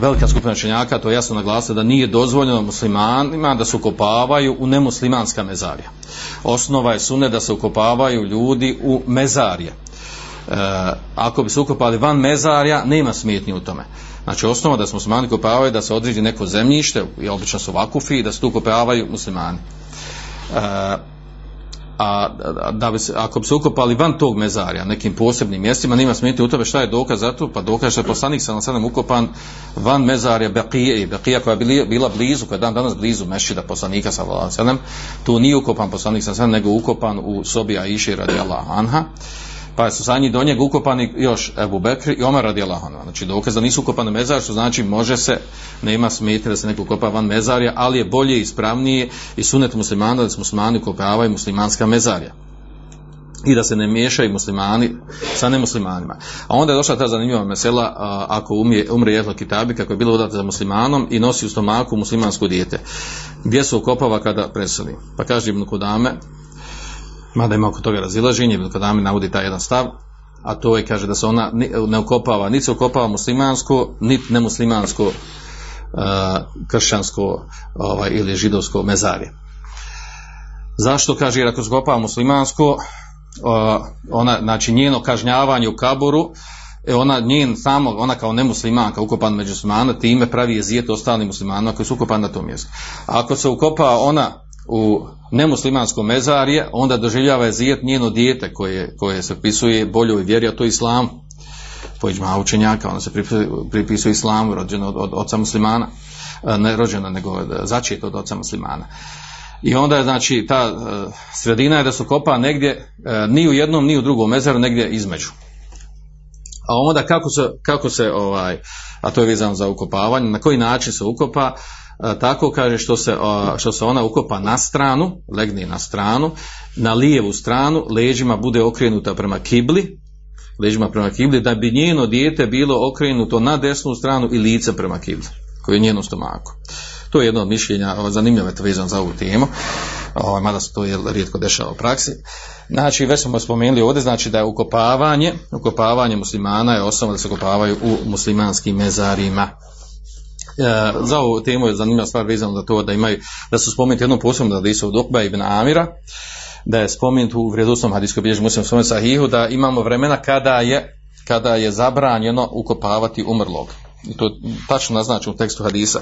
velika skupina čenjaka to jasno naglasila da nije dozvoljeno muslimanima da se ukopavaju u nemuslimanska mezarja. Osnova je sune da se ukopavaju ljudi u mezarje. E, ako bi se ukopali van mezarja, nema smetnje u tome. Znači osnova da se muslimani kopavaju da se određi neko zemljište, i obično su vakufi, da se tu kopavaju muslimani. E, a da bi se, ako bi se ukopali van tog mezarja nekim posebnim mjestima nema smetnje u tome šta je dokaz za to pa dokaz što je poslanik sa sadam ukopan van mezarja Beqije i Beqija koja je bila blizu koja je dan danas blizu mešida poslanika sa tu nije ukopan poslanik sa nego ukopan u sobi Aiši radijallahu anha pa su sa njih do njega ukopani još Ebu Bekri i Omer radi Allahana. Znači dokaz da nisu ukopani mezar, što znači može se, nema smetnje da se neko ukopa van mezarja, ali je bolje i ispravnije i sunet muslimana da se muslimani ukopavaju muslimanska mezarja i da se ne miješaju muslimani sa nemuslimanima. A onda je došla ta zanimljiva mesela a, ako umje, umre jedno kitabi kako je bilo udata za muslimanom i nosi u stomaku muslimansko dijete. Gdje se ukopava kada preseli? Pa kaže Ibn Kudame, mada ima oko toga razilaženje, Ibn Kadami navodi taj jedan stav, a to je, kaže, da se ona ne ukopava, niti se ukopava muslimansko, niti nemuslimansko uh, kršćansko ovaj, ili židovsko mezarje. Zašto, kaže, jer ako se ukopava muslimansko, uh, ona, znači njeno kažnjavanje u kaboru, e ona njen samo, ona kao nemuslimanka ukopan među muslimana, time pravi jezijet ostalim muslimanima koji su ukopani na tom mjestu. Ako se ukopa ona u nemuslimansko mezarje, onda doživljava zijet njeno dijete koje, koje se pisuje boljoj vjeri, a to je islam. Po iđma učenjaka, ona se pripisuje islamu, rođeno od, od oca muslimana. Ne rođeno, nego začet od oca muslimana. I onda je, znači, ta sredina je da su kopa negdje, ni u jednom, ni u drugom mezaru, negdje između. A onda kako se, kako se ovaj, a to je vezano za ukopavanje, na koji način se ukopa, tako kaže što se, što se ona ukopa na stranu, legne na stranu, na lijevu stranu, leđima bude okrenuta prema kibli, leđima prema kibli, da bi njeno dijete bilo okrenuto na desnu stranu i lice prema kibli, koji je njeno stomaku. To je jedno od mišljenja, zanimljivo je to vezano za ovu temu, mada se to je rijetko dešava u praksi. Znači, već smo spomenuli ovdje, znači da je ukopavanje, ukopavanje muslimana je osnovno da se ukopavaju u muslimanskim mezarima. E, za ovu temu je zanimljiva stvar vezano za to da imaju, da su spomenuti jednom posebno da su Okba ibn Amira, da je spomenut u vrijedosnom hadijskoj bilježi muslim svome sahihu, da imamo vremena kada je, kada je zabranjeno ukopavati umrlog. I to tačno naznačeno u tekstu hadisa.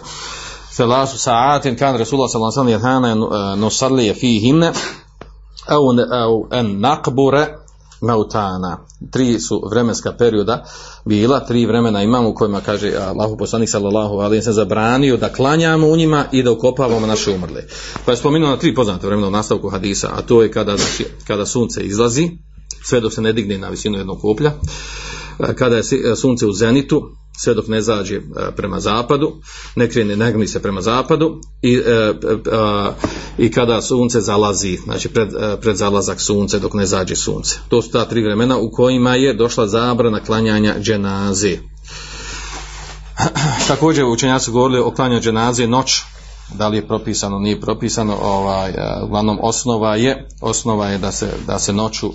Selasu sa'atin kan Rasulullah sallallahu alaihi wa sallam nusalli fihinne au, au en nakbure mautana. Tri su vremenska perioda bila, tri vremena imamo u kojima kaže Allahu poslanik sallallahu alejhi ve zabranio da klanjamo u njima i da ukopavamo naše umrle. Pa je spomenuo na tri poznate vremena u nastavku hadisa, a to je kada znači, kada sunce izlazi, sve dok se ne digne na visinu jednog koplja, kada je sunce u zenitu, sve dok ne zađe e, prema zapadu, ne krene, ne se prema zapadu i, e, e, i kada sunce zalazi, znači pred, pred zalazak sunce dok ne zađe sunce. To su ta tri vremena u kojima je došla zabrana klanjanja dženaze. <clears throat> Također učenjaci govorili o klanjanju dženaze noć, da li je propisano, nije propisano, ovaj, uglavnom osnova je, osnova je da se, da se noću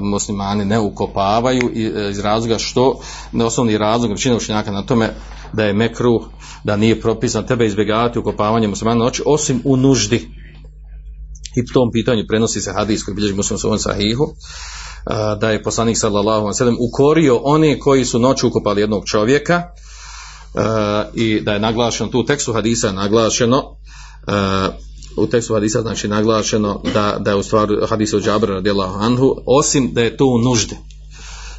muslimani ne ukopavaju iz razloga što, osnovni razlog većina učenjaka na tome da je mekru, da nije propisan, treba izbjegavati ukopavanje muslimana noći, osim u nuždi. I po tom pitanju prenosi se hadis koji bilježi muslim sahihu, da je poslanik sallallahu alejhi ukorio one koji su noću ukopali jednog čovjeka i da je naglašeno tu tekstu hadisa je naglašeno u tekstu hadisa znači naglašeno da, da je u stvari hadis od Džabra radijallahu anhu osim da je to u nuždi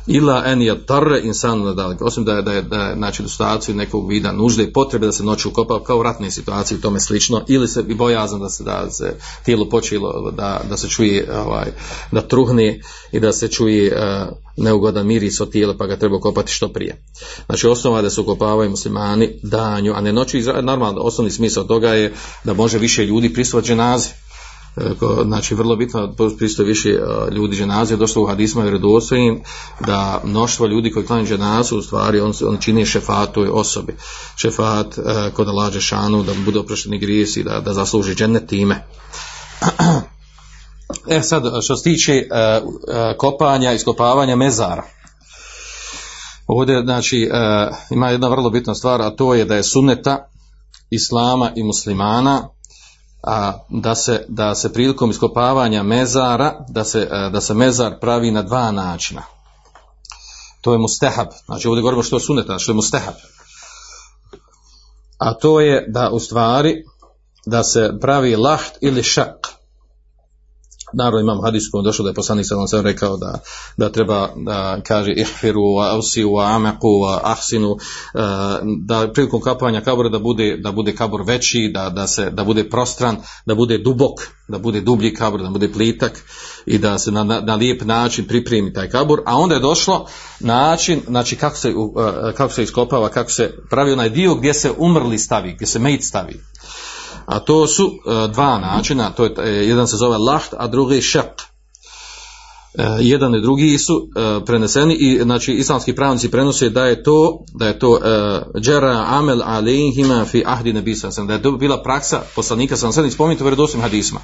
ila en je tarre insan nadalik. Osim da je, da je, da je znači, u nekog vida nužde i potrebe da se noću ukopa kao u ratnoj situaciji i tome slično, ili se i bojazan da se, da se tijelo počelo, da, da se čuje, ovaj, da truhne i da se čuje uh, neugodan miris od tijela pa ga treba kopati što prije. Znači osnova da se ukopavaju muslimani danju, a ne noću, normalno osnovni smisao toga je da može više ljudi pristovati ženazi znači vrlo bitno pristoji više e, ljudi ženazije došlo u hadisma i redostojim da mnoštvo ljudi koji klanju ženazu u stvari on, on čini šefat toj osobi. Šefat uh, kod lađe šanu da bude oprošteni grijesi da, da zasluži džene time. <clears throat> E sad što se tiče kopanja iskopavanja mezara. Ovdje znači ima jedna vrlo bitna stvar a to je da je sunneta islama i muslimana a, da, se, da se prilikom iskopavanja mezara, da se, da se mezar pravi na dva načina. To je mustehab. Znači ovdje govorimo što je suneta, što je mustehab. A to je da u stvari da se pravi laht ili šak naravno imam hadis kojem došlo da je poslanik sallallahu alejhi rekao da, da treba da kaže ihfiru wa ausi wa amaku wa ahsinu e, da prilikom kapanja kabura da bude da bude kabur veći da, da se da bude prostran da bude dubok da bude dublji kabur da bude plitak i da se na, na, na lijep način pripremi taj kabur. A onda je došlo način znači kako se e, kako se iskopava kako se pravi onaj dio gdje se umrli stavi gdje se mejt stavi a to su uh, dva načina, to je, uh, jedan se zove laht, a drugi šak. Uh, jedan i drugi su preneseni i znači islamski pravnici prenose da je to da je to džera amel alejhima fi ahdi nabi da je to bila praksa poslanika sallallahu alejhi spomenuto vjerodostojnim hadisima.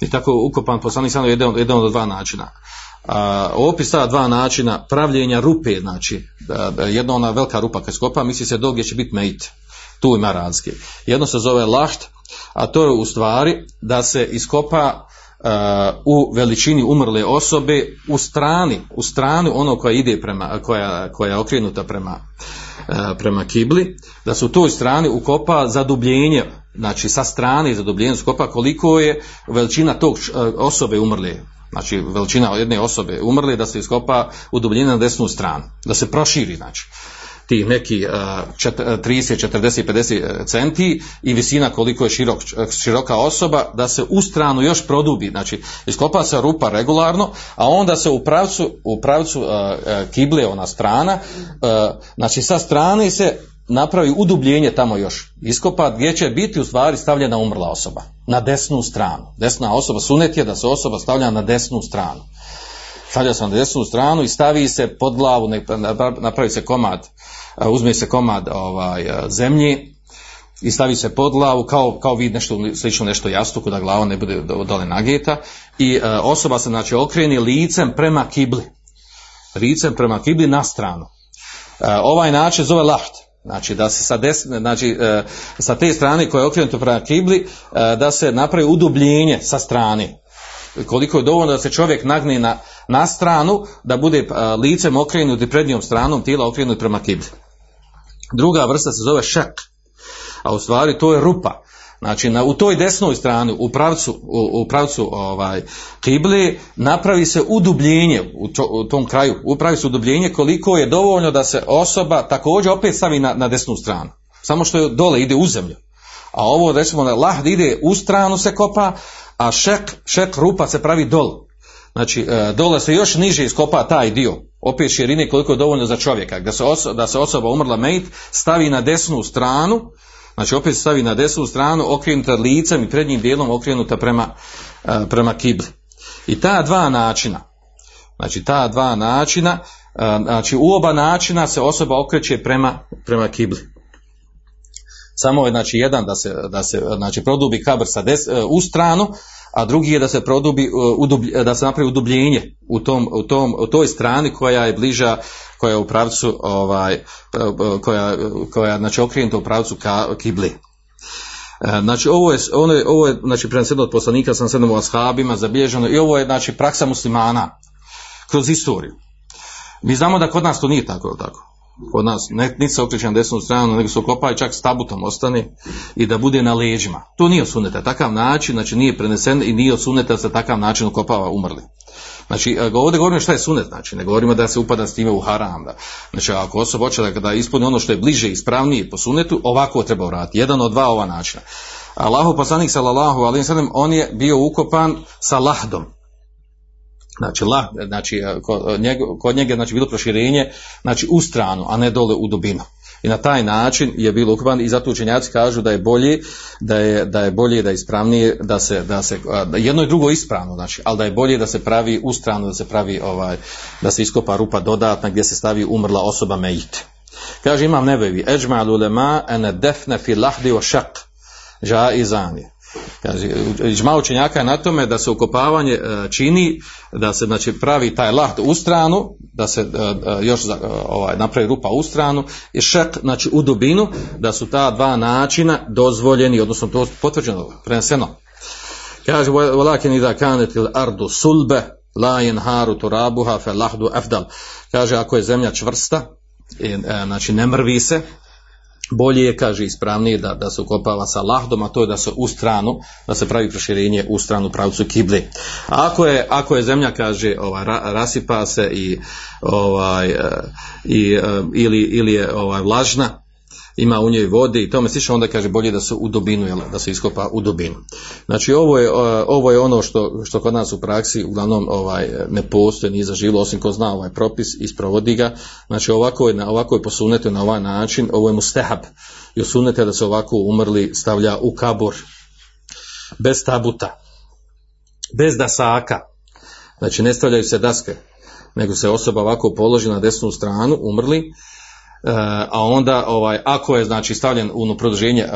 I tako ukopan poslanik sallallahu jedan, jedan od dva načina. A, opis ta dva načina pravljenja rupe, znači da, da jedna ona velika rupa kad skopa, misli se dok će biti mejt tu ima razlike. Jedno se zove laht, a to je u stvari da se iskopa uh, u veličini umrle osobe u strani, u strani ono koja ide prema, koja, koja je okrenuta prema, uh, prema kibli, da se u toj strani ukopa zadubljenje, znači sa strane zadubljenje skopa koliko je veličina tog uh, osobe umrle, znači veličina jedne osobe umrle da se iskopa u dubljini na desnu stranu, da se proširi, znači tih neki uh, 30, 40, 50 centi i visina koliko je širok, široka osoba, da se u stranu još produbi, znači iskopa se rupa regularno, a onda se u pravcu, u pravcu uh, kible ona strana, uh, znači sa strane se napravi udubljenje tamo još iskopa gdje će biti u stvari stavljena umrla osoba na desnu stranu. Desna osoba, sunet je da se osoba stavlja na desnu stranu. Stavlja se na desnu stranu i stavi se pod glavu, napravi se komad uzme se komad ovaj, zemlje i stavi se pod glavu kao, kao vid nešto slično nešto jastuku da glava ne bude dole nageta i osoba se znači okreni licem prema kibli. Licem prema kibli na stranu. Ovaj način zove laht. Znači da se sa, desne, znači, e, sa te strane koja je okrenuta prema kibli e, da se napravi udubljenje sa strane koliko je dovoljno da se čovjek nagne na, na stranu da bude licem okrenut i prednjom stranom tijela okrenut prema kibli Druga vrsta se zove šak, a u stvari to je rupa. Znači na, u toj desnoj strani, u pravcu, u, u pravcu ovaj, kibli, napravi se udubljenje u, to, u tom kraju, upravi se udubljenje koliko je dovoljno da se osoba također opet stavi na, na desnu stranu. Samo što je dole ide u zemlju. A ovo recimo lahd ide u stranu se kopa, a šek, šek rupa se pravi dol. Znači e, dole se još niže iskopa taj dio opet širine koliko je dovoljno za čovjeka, da se, osoba, da se osoba umrla mejt stavi na desnu stranu, znači opet stavi na desnu stranu, okrenuta licem i prednjim dijelom okrenuta prema, uh, prema kibli. I ta dva načina, znači ta dva načina, uh, znači u oba načina se osoba okreće prema, prema kibli. Samo je znači jedan da se, da se znači produbi kabr sa des, uh, u stranu, a drugi je da se produbi, udublj, da se napravi udubljenje u, tom, u, tom, u toj strani koja je bliža, koja je u pravcu, ovaj, koja, koja znači okrenuta u pravcu ka, kibli. Znači ovo je, ono je, ovo je znači, preneseno od poslanika sam sedam u ashabima zabilježeno i ovo je znači praksa muslimana kroz historiju. Mi znamo da kod nas to nije tako, tako. Kod nas ne, niti se okreće na desnu stranu, nego se okopa i čak s tabutom ostane i da bude na leđima. To nije osuneta. Takav način, znači nije prenesen i nije osuneta da se takav način okopava umrli. Znači, e, ovdje govorimo šta je sunet, znači, ne govorimo da se upada s time u haram. Da. Znači, ako osoba hoće da, da ispuni ono što je bliže i ispravnije po sunetu, ovako treba uraditi. Jedan od dva ova načina. Allahu poslanik sallallahu sallam, on je bio ukopan sa lahdom. Znači, lah, znači e, kod njega, kod njega znači, bilo proširenje znači, u stranu, a ne dole u dubinu. I na taj način je bilo ukupan i zato učenjaci kažu da je bolje, da je, da je bolje, da je ispravnije, da se, da se, da jedno i drugo ispravno, znači, ali da je bolje da se pravi u stranu, da se pravi ovaj, da se iskopa rupa dodatna gdje se stavi umrla osoba mejit. Kaže imam nebevi, eđma ulema ene defne fi lahdi o šak, ža i. Kaže, žma učenjaka je na tome da se ukopavanje e, čini, da se znači, pravi taj lahd u stranu, da se e, e, još ovaj, napravi rupa u stranu i šak znači u dubinu, da su ta dva načina dozvoljeni, odnosno to potvrđeno, preneseno. Kaže, volakin ida kanetil ardu sulbe, la haru turabuha fe lahdu afdal. Kaže, ako je zemlja čvrsta, znači ne mrvi se, bolje je, kaže, ispravnije da, da se ukopava sa lahdom, a to je da se u stranu, da se pravi proširenje u stranu pravcu kibli. A ako je, ako je zemlja, kaže, ovaj, rasipa se i, ovaj, e, i, e, ili, ili je ovaj, vlažna, ima u njoj vode i tome slično, onda kaže bolje da se u dubinu, jel, da se iskopa u dubinu. Znači ovo je, ovo je ono što, što kod nas u praksi uglavnom ovaj, ne postoji, nije zaživilo, osim ko zna ovaj propis, isprovodi ga. Znači ovako je, ovako je posunete na ovaj način, ovo je mustehab. I osunete da se ovako umrli stavlja u kabor, bez tabuta, bez dasaka. Znači ne stavljaju se daske, nego se osoba ovako položi na desnu stranu, umrli, a onda ovaj, ako je znači stavljen u produženje e,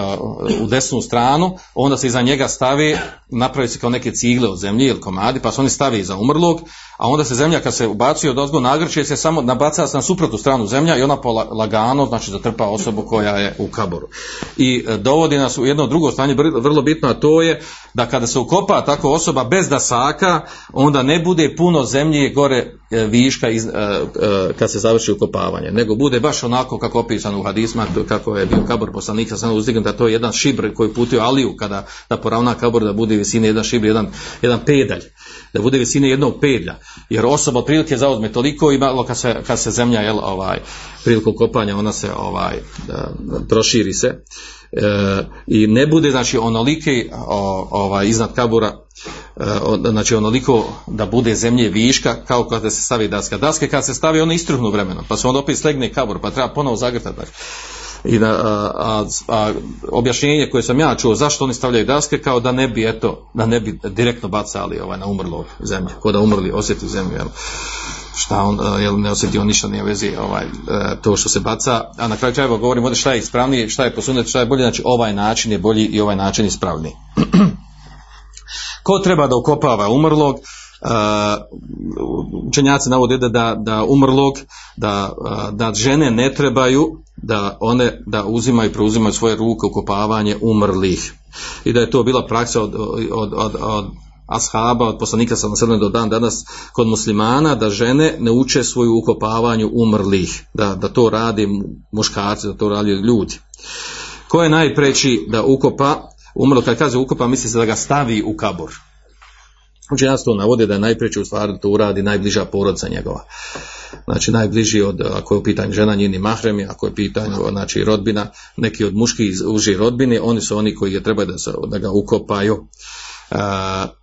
u desnu stranu, onda se iza njega stavi, napravi se kao neke cigle od zemlje ili komadi, pa se oni stavi iza umrlog, a onda se zemlja kad se ubacuje od ozgo nagrče se samo nabaca se na suprotnu stranu zemlja i ona lagano znači zatrpa osobu koja je u kaboru. I e, dovodi nas u jedno drugo stanje vrlo bitno, a to je da kada se ukopa tako osoba bez dasaka, onda ne bude puno zemlje gore viška iz, kad se završi ukopavanje, nego bude baš onako kako opisano u hadisma, kako je bio kabor poslanika, sam uzdignut da to je jedan šibr koji putio Aliju kada da poravna kabor da bude visine jedan šibr, jedan, jedan pedalj, da bude visine jednog pedlja, jer osoba otprilike zauzme toliko i malo kad se, kad se zemlja, jel, ovaj, priliku kopanja ona se ovaj, proširi se e, i ne bude znači onolike ovaj, iznad kabura e, znači onoliko da bude zemlje viška kao kada se stavi daska. Daske kad se stavi one istruhnu vremenom pa se onda opet slegne kabur pa treba ponovo zagrtati. I da, a, a, objašnjenje koje sam ja čuo zašto oni stavljaju daske kao da ne bi eto, da ne bi direktno bacali ovaj, na umrlo zemlje, ko da umrli osjeti zemlju. Jel? šta on jel, ne osjetio ništa nije vezi ovaj, to što se baca, a na kraju krajeva govorimo šta je ispravnije, šta je posunet, šta je bolje, znači ovaj način je bolji i ovaj način je ispravniji. <clears throat> Ko treba da ukopava umrlog? učenjaci navode da, da, umrlog, da, da žene ne trebaju da one da uzimaju i preuzimaju svoje ruke ukopavanje umrlih. I da je to bila praksa od, od, od, od ashaba, od poslanika sam naseljen do dan danas kod muslimana, da žene ne uče svoju ukopavanju umrlih, da, da to radi muškarci, da to radi ljudi. Ko je najpreći da ukopa umrlo, kad kaže ukopa, misli se da ga stavi u kabor. Učenjaci to navode da je najpreći u stvari to uradi najbliža porodca njegova. Znači najbliži od, ako je u pitanju žena njeni mahremi, ako je u pitanju znači, rodbina, neki od muških iz uži rodbine, oni su oni koji je treba da, da ga ukopaju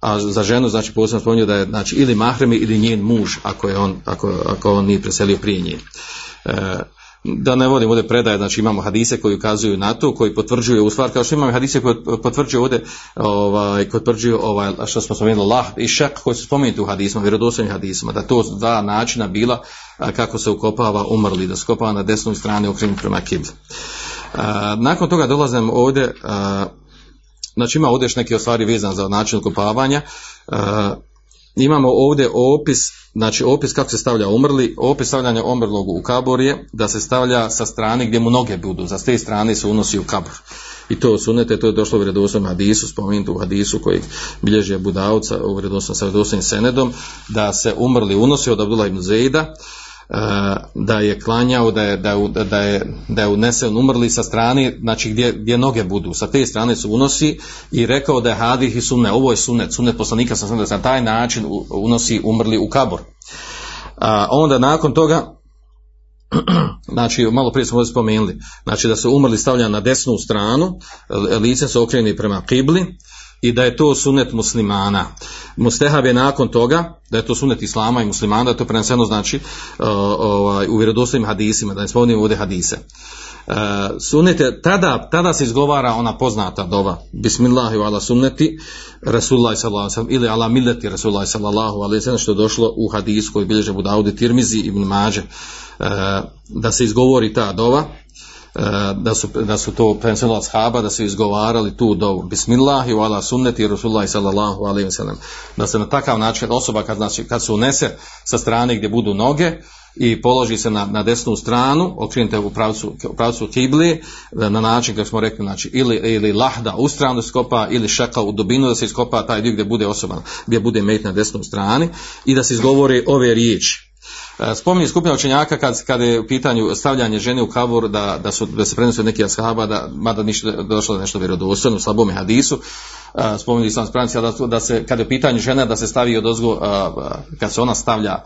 a za ženu znači posebno spominju da je znači ili mahremi ili njen muž ako je on ako, ako on nije preselio prije nje. Da ne vodim ovdje predaje, znači imamo hadise koji ukazuju na to, koji potvrđuju u stvar, kao što imamo hadise koji potvrđuju ovdje, ovaj, potvrđuju ovaj, što smo spomenuli, lah i šak koji su spomenuti u hadisma, vjerodostojnim hadisma, da to dva načina bila kako se ukopava umrli, da se ukopava na desnoj strani okrenut prema kibli. Nakon toga dolazim ovdje znači ima ovdje još neke stvari vezane za način ukopavanja. Imamo ovdje opis, znači opis kako se stavlja umrli, opis stavljanja umrlog u kabor je da se stavlja sa strane gdje mu noge budu, za te strane se unosi u kabor. I to sunete, to je došlo u vjerodostojnom hadisu, spomenuto u hadisu koji bilježi Budavca u vjerodostojnom sa vjerodostojnim senedom, da se umrli unosi od Abdullah ibn Zejda, da je klanjao, da je, da je, da je, da je unesen umrli sa strane, znači gdje, gdje noge budu, sa te strane se unosi i rekao da je hadih i sunne, ovo je sunnet, sunnet poslanika sam da se na taj način unosi umrli u kabor. A onda nakon toga, <clears throat> znači malo prije smo ovdje spomenuli, znači da se umrli stavlja na desnu stranu, lice se okreni prema kibli, i da je to sunet muslimana. Mustehab je nakon toga, da je to sunet islama i muslimana, da je to preneseno znači uh, ovaj, u vjerodostojnim hadisima, da ne spominjemo ovdje hadise. Uh, sunnete, tada, tada se izgovara ona poznata dova Bismillahi ala sunneti Rasulullah sallallahu alaihi ili ala milleti Rasulullah sallallahu alaihi što je došlo u hadisu koji bilježe Budaudi Tirmizi ibn Mađe uh, da se izgovori ta dova da su, da su to prvenstveno ashaba da su izgovarali tu dovu bismillahi wa ala sunneti rasulillahi sallallahu alaihi wa sallam da se na takav način osoba kad, znači, kad se unese sa strane gdje budu noge i položi se na, na desnu stranu, okrenite u pravcu, u pravcu kibli, na način kako smo rekli, znači ili, ili lahda u stranu da se kopa, ili šaka u dubinu da se iskopa taj dio gdje bude osoba, gdje bude met na desnoj strani i da se izgovori ove riječi. E, spominje skupina učenjaka kad, kad je u pitanju stavljanje žene u kabur da, da, su, da se prenose neki ashaba, da, mada ništa, došlo nešto vjerodostojno u slabome hadisu, e, spominjali sam spremnici da, da se, kad je u pitanju žena da se stavi od ozgo, kad se ona stavlja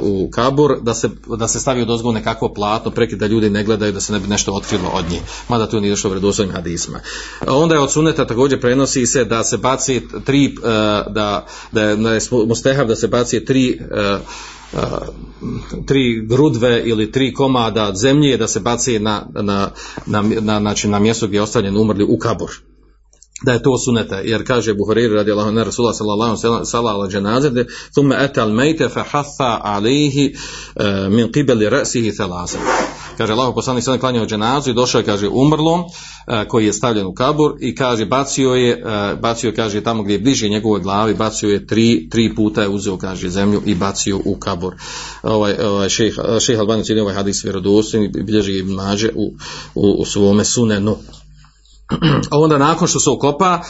u kabur, da se, da se stavi od ozgo nekakvo platno, preki da ljudi ne gledaju da se ne bi nešto otkrilo od njih, mada tu nije došlo vjerodostojnim hadisma. Onda je od suneta također prenosi se da se baci tri, e, da, da je mustehav da se baci tri tri grudve ili tri komada zemlje da se baci na, na, na, na, znači na mjesto gdje je ostavljen umrli u kabor da je to suneta, jer kaže Buhariru radi Allahu ne Rasulullah sallallahu sallallahu ala dženazede, thumma ata al mejte fa hatha alihi uh, min qibeli rasihi thalasa. Kaže Allah poslanik sada klanjao dženazu i došao je, kaže, umrlom, uh, koji je stavljen u kabur i kaže, bacio je, uh, bacio kaže, tamo gdje je bliže njegovoj glavi, bacio je tri, tri puta je uzeo, kaže, zemlju i bacio u kabur. Ovaj, ovaj šejh Albani cijeli ovaj hadis vjerodostojni, bilježi Ibn Mađe u, u, u svome sunenu. A onda nakon što se okopa,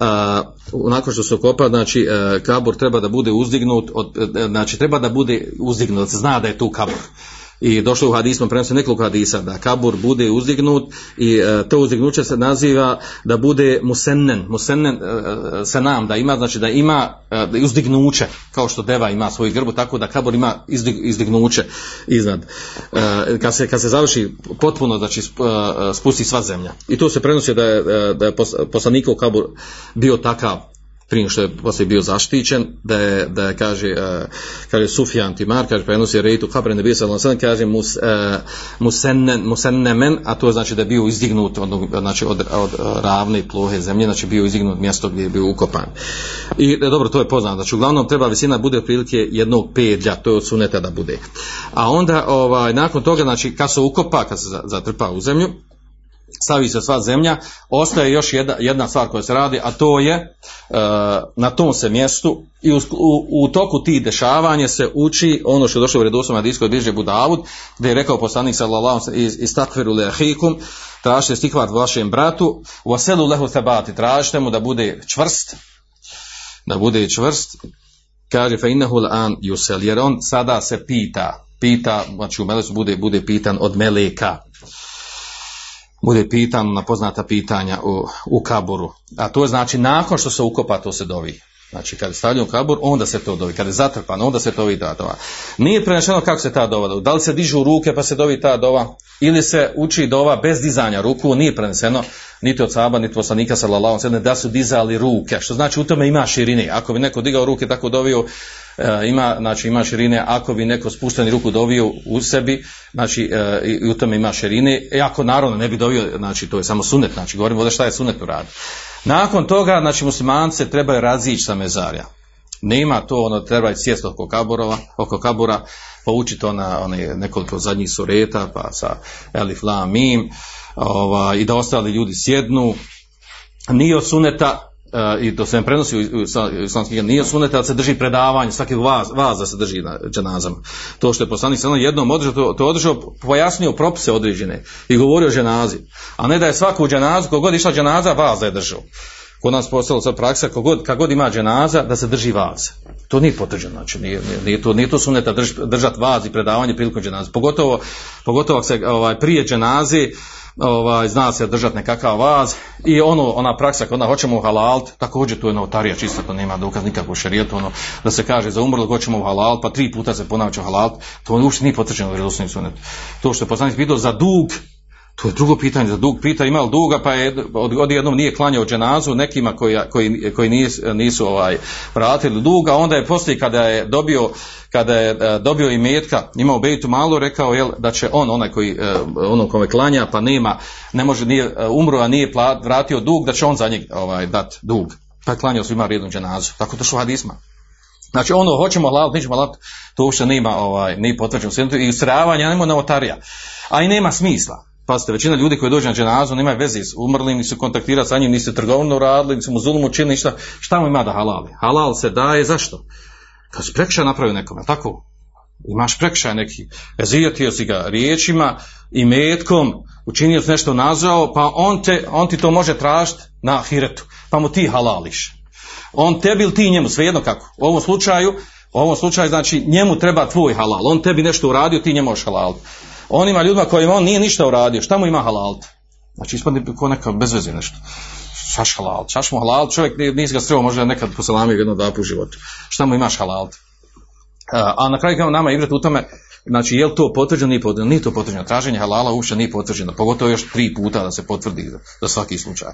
uh, nakon što se okopa, znači uh, kabur treba da bude uzdignut, od, znači treba da bude uzdignut, zna da je tu kabur i došlo u hadismu prenosi nekoliko hadisa da kabur bude uzdignut i e, to uzdignuće se naziva da bude musennen musennen e, se nam da ima znači da ima e, uzdignuće kao što deva ima svoju grbu tako da kabur ima izdig, izdignuće iznad. E, kad se kad se završi potpuno znači e, spusti sva zemlja. I to se prenosi da je da je poslanikov kabur bio takav prije što je poslije bio zaštićen, da je, da je kaže, uh, kaže Sufjan Timar, kaže prenosi rejtu kabre ne bio sa kaže mus, uh, musennemen, a to znači da je bio izdignut od, znači od, od ravne plohe zemlje, znači bio izdignut mjesto gdje je bio ukopan. I e, dobro, to je poznato, znači uglavnom treba visina bude otprilike jednog pedlja, to je od suneta da bude. A onda, ovaj, nakon toga, znači, kad se ukopa, kad se zatrpa u zemlju, stavi se sva zemlja, ostaje još jedna, jedna stvar koja se radi, a to je e, na tom se mjestu i u, u, u toku tih dešavanja se uči ono što je došlo u redosnom hadijskoj bliže Budavud, gdje je rekao poslanik sallallahu iz, iz takfiru lehikum, tražite stihvat vašem bratu, u aselu lehu tebati, tražite mu da bude čvrst, da bude čvrst, kaže fe innehu an yusel, jer on sada se pita, pita, znači u melesu bude, bude pitan od meleka, bude pitan na poznata pitanja u, u kaburu. A to je znači nakon što se ukopa to se dovi. Znači kad je stavljen u kabur, onda se to dovi. Kad je zatrpan, onda se to dovi ta dova. Nije prenešeno kako se ta dova dovi. Da li se dižu ruke pa se dovi ta dova ili se uči dova bez dizanja ruku, nije preneseno niti od saba, niti poslanika sallallahu alejhi da su dizali ruke. Što znači u tome ima širine. Ako bi neko digao ruke tako dovio, e, ima, znači ima širine, ako bi neko spušteni ruku dovio u sebi, znači e, i u tome ima širine, e, ako naravno ne bi dovio, znači to je samo sunet, znači govorimo ovdje šta je sunet u radu. Nakon toga, znači muslimanci trebaju razići sa mezarja. Nema to, ono, treba sjest oko kaburova, oko kabura, poučiti ona, one, nekoliko zadnjih sureta, pa sa elif, la, ova, i da ostali ljudi sjednu, nije od suneta i to se ne prenosi u, knjigama, nije suneta da se drži predavanje, svaki vaz, da se drži na dženazama. To što je poslanik samo jednom održao, to, to održao, pojasnio propise određene i govorio o dženazi. A ne da je svaku dženazu, kogod išla dženaza, vaz da je držao. Kod nas postalo sad praksa, kogod, kogod ima dženaza, da se drži vaz. To nije potvrđeno, znači nije, nije, to, nije to suneta drž, držati vaz i predavanje prilikom dženaze. Pogotovo, pogotovo ako se ovaj, prije dženazi, ovaj, zna se držati nekakav vaz i ono, ona praksa kada hoćemo halal, također tu je notarija čisto, to nema dokaz nikakvog šerijetu, ono, da se kaže za umrlo hoćemo u halal, pa tri puta se ponavlja halal, to uopšte nije potvrđeno u sunetu. To što je poslanik pitao za dug, to je drugo pitanje, za dug pita ima li duga, pa je od, od jednom nije klanjao dženazu nekima koji, koji, koji nisu, nisu ovaj, vratili duga, onda je poslije kada je dobio kada je e, dobio i metka, imao bejtu malo, rekao jel, da će on, onaj koji, e, onom kome klanja, pa nema, ne može, nije e, umro, a nije plat, vratio dug, da će on za njeg ovaj, dat dug. Pa je klanjao svima rednu dženazu. Tako to što hadisma. Znači ono hoćemo halal, nećemo halal, to uopšte nema, ovaj, nije potvrđeno. I sravanja nema novotarija. A i nema smisla. Pazite, većina ljudi koji dođe na dženazu nemaju veze s umrlim, nisu kontaktirati sa njim, nisu trgovinu radili, nisu mu zulum učinili, ništa. Šta mu ima da halali? Halal se daje, zašto? Kad si prekšaj napravio nekome, tako? Imaš prekšaj neki, ezijetio si ga riječima i metkom, učinio si nešto nazvao, pa on, te, on ti to može tražiti na hiretu, pa mu ti halališ. On tebi ili ti njemu, svejedno kako. U ovom slučaju, u ovom slučaju znači njemu treba tvoj halal. On tebi nešto uradio, ti njemu možeš halal. Onima ljudima kojima on nije ništa uradio, šta mu ima halal? Znači ispadne ko neka bezveze nešto. Šaš halal, šaš mu halal, čovjek nisi ga streo možda nekad poselamio jedno dva u životu. Šta mu imaš halal? A na kraju kao nama igrati u tome, znači je li to potvrđeno, nije potvrđeno, nije to potvrđeno. Traženje halala uopće nije potvrđeno, pogotovo još tri puta da se potvrdi za, za svaki slučaj.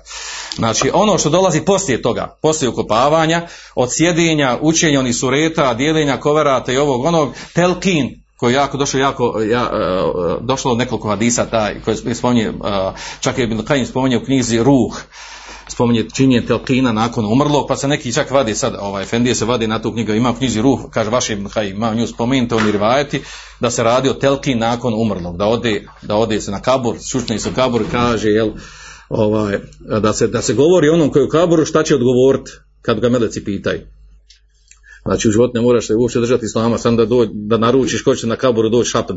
Znači ono što dolazi poslije toga, poslije ukopavanja, od sjedinja, učenja onih sureta, dijeljenja koverata i ovog onog, telkin, koji je jako došlo jako ja, došlo od nekoliko hadisa taj koji spominje čak je Ibn Qayyim spominje u knjizi Ruh spominje činjenje telkina nakon umrlog, pa se neki čak vadi sad, ovaj, Efendije se vadi na tu knjigu, ima u knjizi Ruh, kaže vaš Ibn ima nju spominjete, oni rivajeti, da se radi o telkin nakon umrlog, da ode, da ode se na kabur, šušni se u kabur kaže, jel, ovaj, da, se, da se govori onom koji je u kaburu šta će odgovoriti kad ga meleci pitaju. Znači u životu ne moraš se uopće držati islama, sam da, do, da naručiš ko će na kaburu doći šapet,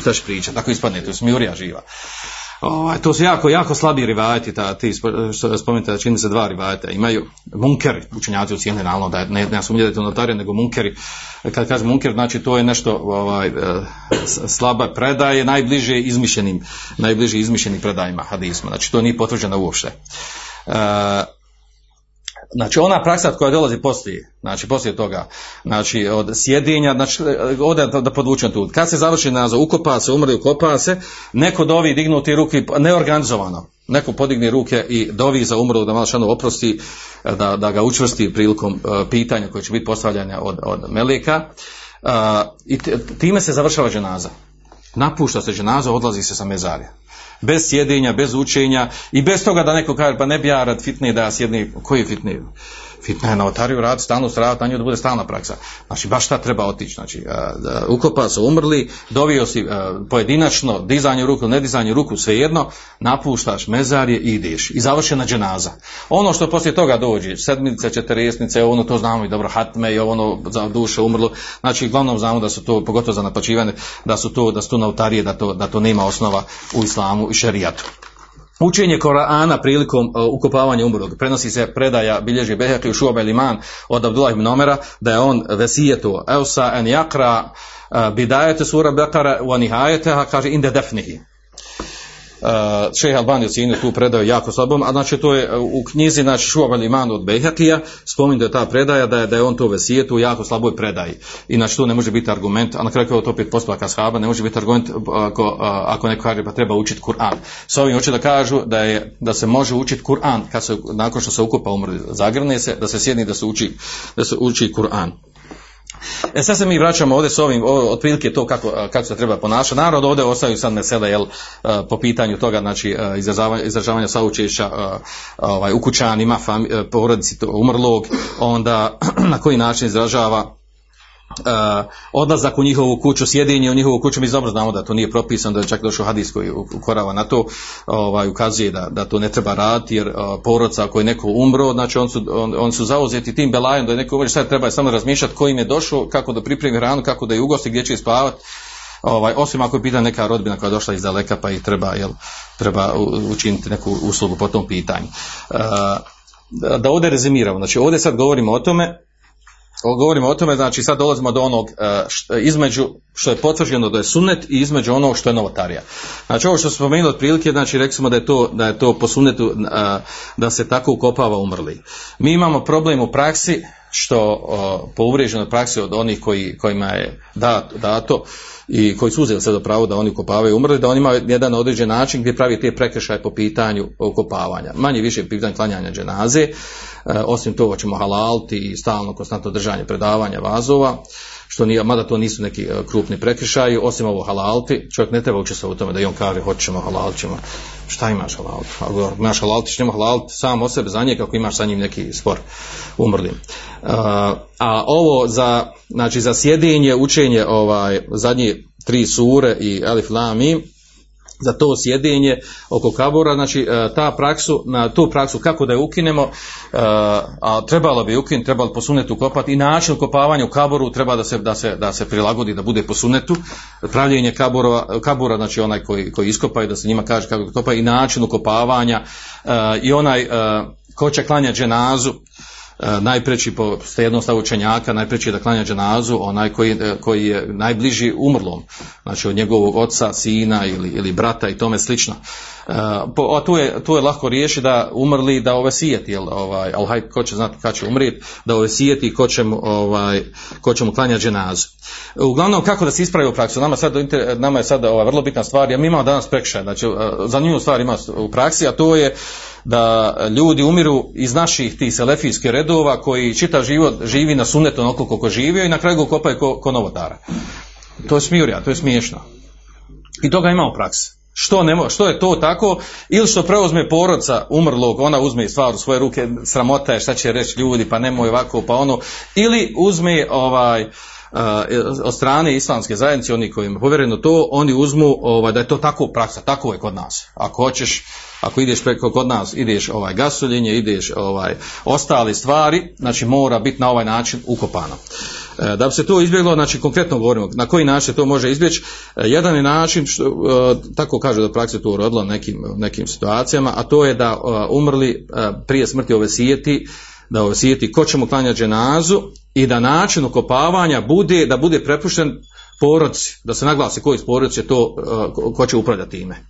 šta će pričati, tako ispadne, to je smjurija živa. Ovaj, to su jako, jako slabi rivajeti, ta, ti što spomenute, čini se dva rivajeta, imaju munkeri, učenjaci ocijene naravno da ne, ne sumnje da je to notarija, nego munkeri, kad kažem munker, znači to je nešto ovaj, slaba predaje, najbliže izmišljenim, najbliže izmišljenim predajima hadisma, znači to nije potvrđeno uopšte. Uh, Znači ona praksa koja dolazi poslije, znači poslije toga, znači od sjedinja, znači ovdje da, podvučem tu, kad se završi nazov, ukopa se, umrli, ukopa se, neko dovi dignuti ruke neorganizovano, neko podigne ruke i dovi za umrlu da malo šanu oprosti, da, da ga učvrsti prilikom uh, pitanja koje će biti postavljanja od, od Melika. Uh, I time se završava dženaza. Napušta se dženaza, odlazi se sa mezarja bez sjedenja, bez učenja i bez toga da neko kaže pa ne bi ja rad fitne da ja sjedni, koji je fitne? Fitna je na otariju rad, stalno stravati na nju da bude stalna praksa. Znači baš šta treba otići. Znači, ukopa su umrli, dovio si a, pojedinačno, dizanje ruku, ne dizanje ruku, svejedno, napuštaš mezarje i ideš. I završena dženaza. Ono što poslije toga dođe, sedmice, četiresnice, ono to znamo i dobro, hatme i ono za duše umrlo. Znači, uglavnom znamo da su to, pogotovo za napačivanje, da su to, da su to na otarije, da to, da to nema osnova u islamu i šerijatu. Učenje Korana prilikom uh, ukopavanja umrlog. Prenosi se predaja bilježi Behekli u Šuab Liman od Abdullah ibn Omera da je on vesijetu Eusa en jakra uh, bidajete sura Bekara u anihajete, kaže inde defnihi. Uh, šeha Albani ocjenio tu predaju jako slabom, a znači to je uh, u knjizi znači Šuab al-Iman od Bejhakija, spominje je ta predaja, da je, da je on to vesijetu u jako slaboj predaji. I znači to ne može biti argument, a na kraju kao to opet postupak ashaba, ne može biti argument ako, uh, ako neko kaže pa treba učiti Kur'an. S ovim hoće da kažu da, je, da se može učiti Kur'an kad se, nakon što se ukupa umrli, zagrne se, da se sjedni da se uči, da se uči Kur'an. E sad se mi vraćamo ovdje s ovim, otprilike to kako, kako se treba ponašati. Narod ovdje ostaju sad mesele, jel, po pitanju toga, znači, izražavanja, izražavanja saučešća ovaj, u kućanima, porodici umrlog, onda <clears throat> na koji način izražava odlazak u njihovu kuću, sjedinje u njihovu kuću, mi dobro znamo da to nije propisano, da je čak došao hadis koji ukorava na to, ovaj, ukazuje da, da to ne treba raditi, jer uh, poroca ako je neko umro, znači on su, on, on su zauzeti tim belajem da je neko umre, sad treba samo razmišljati ko im je došao, kako da pripremi hranu, kako da je ugosti, gdje će spavati, ovaj, osim ako je pitana neka rodbina koja je došla iz daleka pa ih treba, jel, treba učiniti neku uslugu po tom pitanju. Da, da ovdje rezimiramo, znači ovdje sad govorimo o tome govorimo o tome, znači sad dolazimo do onog što, između što je potvrđeno da je sunnet i između onog što je novotarija. Znači ovo što smo spomenuli otprilike, znači rekli smo da je to, da je to po sunnetu da se tako ukopava umrli. Mi imamo problem u praksi što po uvriježenoj praksi od onih koji, kojima je dato, dato i koji su uzeli do pravo da oni kopavaju umrli, da oni imaju jedan određen način gdje pravi te prekršaje po pitanju kopavanja. Manje više pitanje klanjanja dženaze, e, osim toga ćemo halalti i stalno konstantno držanje predavanja vazova, što nije, mada to nisu neki e, krupni prekršaji, osim ovo halalti, čovjek ne treba učestvovati u tome da i on kaže hoćemo halal ćemo, šta imaš halal? Ako imaš halal, ti ćemo halal sam o sebe za nje kako imaš sa njim neki spor umrlim. Uh, a ovo za, znači za sjedinje, učenje ovaj, zadnje tri sure i Alif Lam Mim, za to sjedinje oko kabura, znači ta praksu, na tu praksu kako da je ukinemo, a trebalo bi ukinuti, trebalo po sunetu kopati i način kopavanja u kaboru treba da se, da se, da se prilagodi da bude po sunetu, pravljenje kabura, kabura znači onaj koji, koji iskopa i da se njima kaže kako kopa i način ukopavanja i onaj ko će klanjati dženazu, E, najpreći po jednostavu učenjaka, najpreći da klanja dženazu, onaj koji, e, koji je najbliži umrlom, znači od njegovog oca, sina ili, ili brata i tome slično. E, a tu je, tu je lako riješiti da umrli da ove sijeti, jel, ovaj, ali hajde, ko će znati kad će umrijeti, da ove sijeti i ko će mu, ovaj, ko će mu klanjati dženazu. Uglavnom, kako da se ispravi u praksu? Nama, sad, nama je sad ova vrlo bitna stvar, jer mi imamo danas prekšaj, znači zanimljivu stvar ima u praksi, a to je da ljudi umiru iz naših tih selefijskih redova koji čitav život živi na sunetu onako koliko živio i na kraju ga kopaju ko, ko novotara. To je smijurija, to je smiješno. I toga ima u praksi. Što, ne, što je to tako? Ili što preuzme porodca umrlog, ona uzme stvar u svoje ruke, sramota je šta će reći ljudi, pa nemoj ovako, pa ono. Ili uzme ovaj, od strane islamske zajednice, oni koji im povjereno to, oni uzmu ovaj, da je to tako praksa, tako je kod nas. Ako hoćeš, ako ideš preko kod nas, ideš ovaj gasoljenje, ideš ovaj ostale stvari, znači mora biti na ovaj način ukopano. E, da bi se to izbjeglo, znači konkretno govorimo na koji način to može izbjeći. E, jedan je način, što, e, tako kaže da praksa to urodila nekim, nekim situacijama, a to je da umrli prije smrti ove sijeti, da ove sijeti ko će mu klanjati dženazu i da način ukopavanja bude, da bude prepušten porodci, da se naglasi koji iz porodice to, ko će upravljati time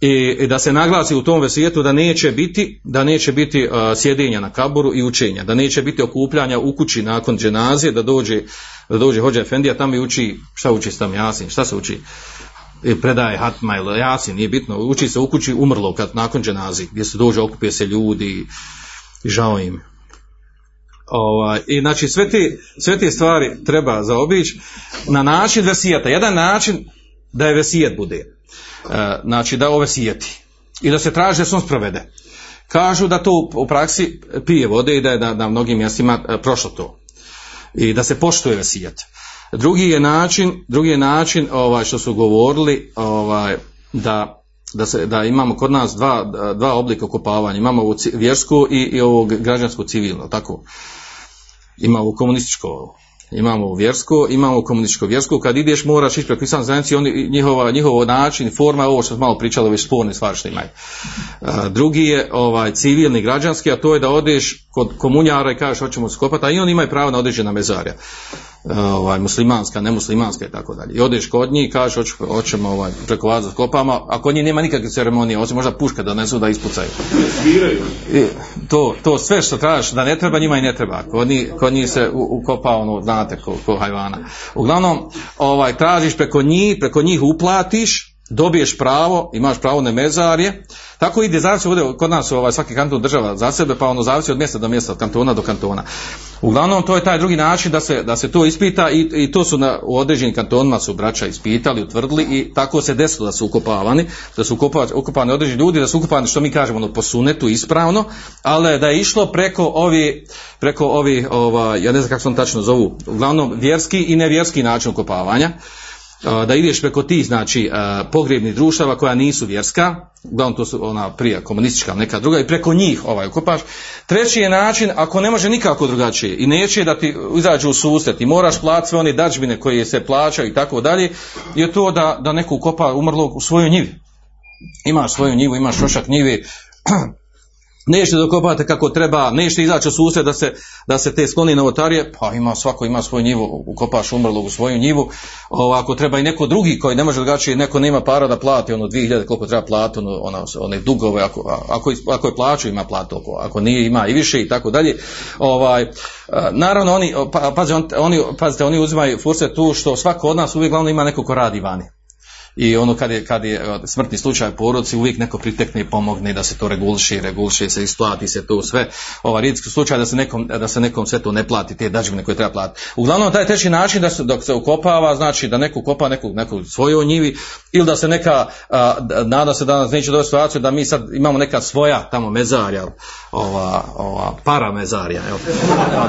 i, da se naglasi u tom vesijetu da neće biti da neće biti sjedinja na kaburu i učenja, da neće biti okupljanja u kući nakon dženazije, da dođe da dođe hođa Efendija tamo i uči, šta uči tam Jasin, šta se uči? I predaje Hatma ili Jasin, nije bitno, uči se u kući umrlo kad nakon dženazije, gdje se dođe, okupije se ljudi i žao im. Ovaj, I znači sve te, sve te stvari treba zaobići na način vesijeta. Jedan način da je vesijet bude znači da ove sijeti i da se traži da se sprovede. Kažu da to u praksi pije vode i da je na, na mnogim mjestima e, prošlo to. I da se poštuje sijet. Drugi je način, drugi je način ovaj, što su govorili ovaj, da, da, se, da imamo kod nas dva, dva oblika okupavanja. Imamo ovo vjersku i, i ovo građansko civilno, tako? Imamo komunističko imamo vjersko, imamo komunističko vjersko, kad ideš moraš ići preko islam zajednici, oni, njihova, njihov način, forma ovo što smo malo pričali, već sporne stvari što imaju. drugi je ovaj civilni, građanski, a to je da odeš kod komunjara i kažeš hoćemo skopati, a i oni imaju pravo na određena mezarja ovaj, muslimanska, nemuslimanska i tako dalje. I odeš kod njih i kažeš hoćemo ovaj, preko vas da skopamo, a kod njih nema nikakve ceremonije, osim možda puška da nesu da ispucaju. I to, to sve što tražiš da ne treba, njima i ne treba. Kod njih, kod njih se ukopa ono, znate, ko, ko hajvana. Uglavnom, ovaj, tražiš preko njih, preko njih uplatiš, dobiješ pravo, imaš pravo na mezarje, tako ide, zavisi ovdje, kod nas ovaj, svaki kanton država za sebe, pa ono zavisi od mjesta do mjesta, od kantona do kantona. Uglavnom, to je taj drugi način da se, da se to ispita i, i to su na, u određenim kantonima su braća ispitali, utvrdili i tako se desilo da su ukopavani, da su ukopavani, određeni ljudi, da su ukopani, što mi kažemo, ono, po sunetu ispravno, ali da je išlo preko ovi, preko ovi, ova, ja ne znam kako se on tačno zovu, uglavnom vjerski i nevjerski način ukopavanja da ideš preko tih znači pogrebnih društava koja nisu vjerska, uglavnom to su ona prije komunistička neka druga i preko njih ovaj ukopaš. Treći je način ako ne može nikako drugačije i neće da ti izađu u susret i moraš platiti one dađbine koje se plaćaju i tako dalje, je to da, da neko ukopa umrlog u svojoj njivi. Imaš svoju njivu, imaš šošak njivi, nećete dokopati kako treba, nećete izaći u susret da se, da se te skloni novotarije, pa ima svako ima svoju njivu, ukopaš umrlog u svoju njivu, o, ako treba i neko drugi koji ne može drugačije, neko nema para da plati ono 2000 koliko treba plati, ono, ono, one dugove, ako, ako, ako je plaću ima platu, ako, ako nije ima i više i tako dalje. Ovaj, naravno oni, pa, pazite, oni, pazite, oni uzimaju furse tu što svako od nas uvijek glavno ima neko ko radi vani i ono kad je, kad je smrtni slučaj u porodci uvijek neko pritekne i pomogne da se to reguliše, reguliše se, isplati se to sve. Ova rijetki slučaj da se nekom, da se nekom sve to ne plati, te dađevine koje treba platiti. Uglavnom taj treći način da se, dok se ukopava, znači da neko kopa neku, neku svoju njivi ili da se neka, a, nada se danas neće doći situaciju da mi sad imamo neka svoja tamo mezarja, ova, ova para mezarja, jel?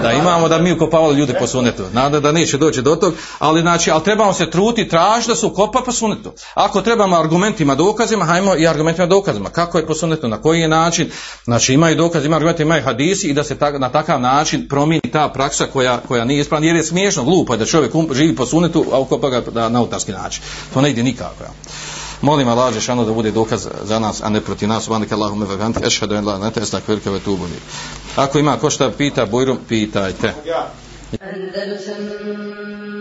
da imamo da mi ukopavali ljudi po sunetu. Nada da neće doći do tog, ali znači, ali trebamo se truti, traži da se ukopa po sunetu. Ako trebamo argumentima, dokazima, hajmo i argumentima, dokazima. Kako je posuneto, na koji je način, znači imaju dokazi, ima argumenti, imaju hadisi i da se na takav način promijeni ta praksa koja, koja nije ispravna, jer je smiješno, glupo da čovjek um, živi po sunetu, a ukopa ga na, na autarski način. To ne ide nikako. Molim Allah Žešanu da bude dokaz za nas, a ne protiv nas. Vanika Allahume vaganti, ešhedu en la Ako ima ko šta pita, bujrum, pitajte. Andalusam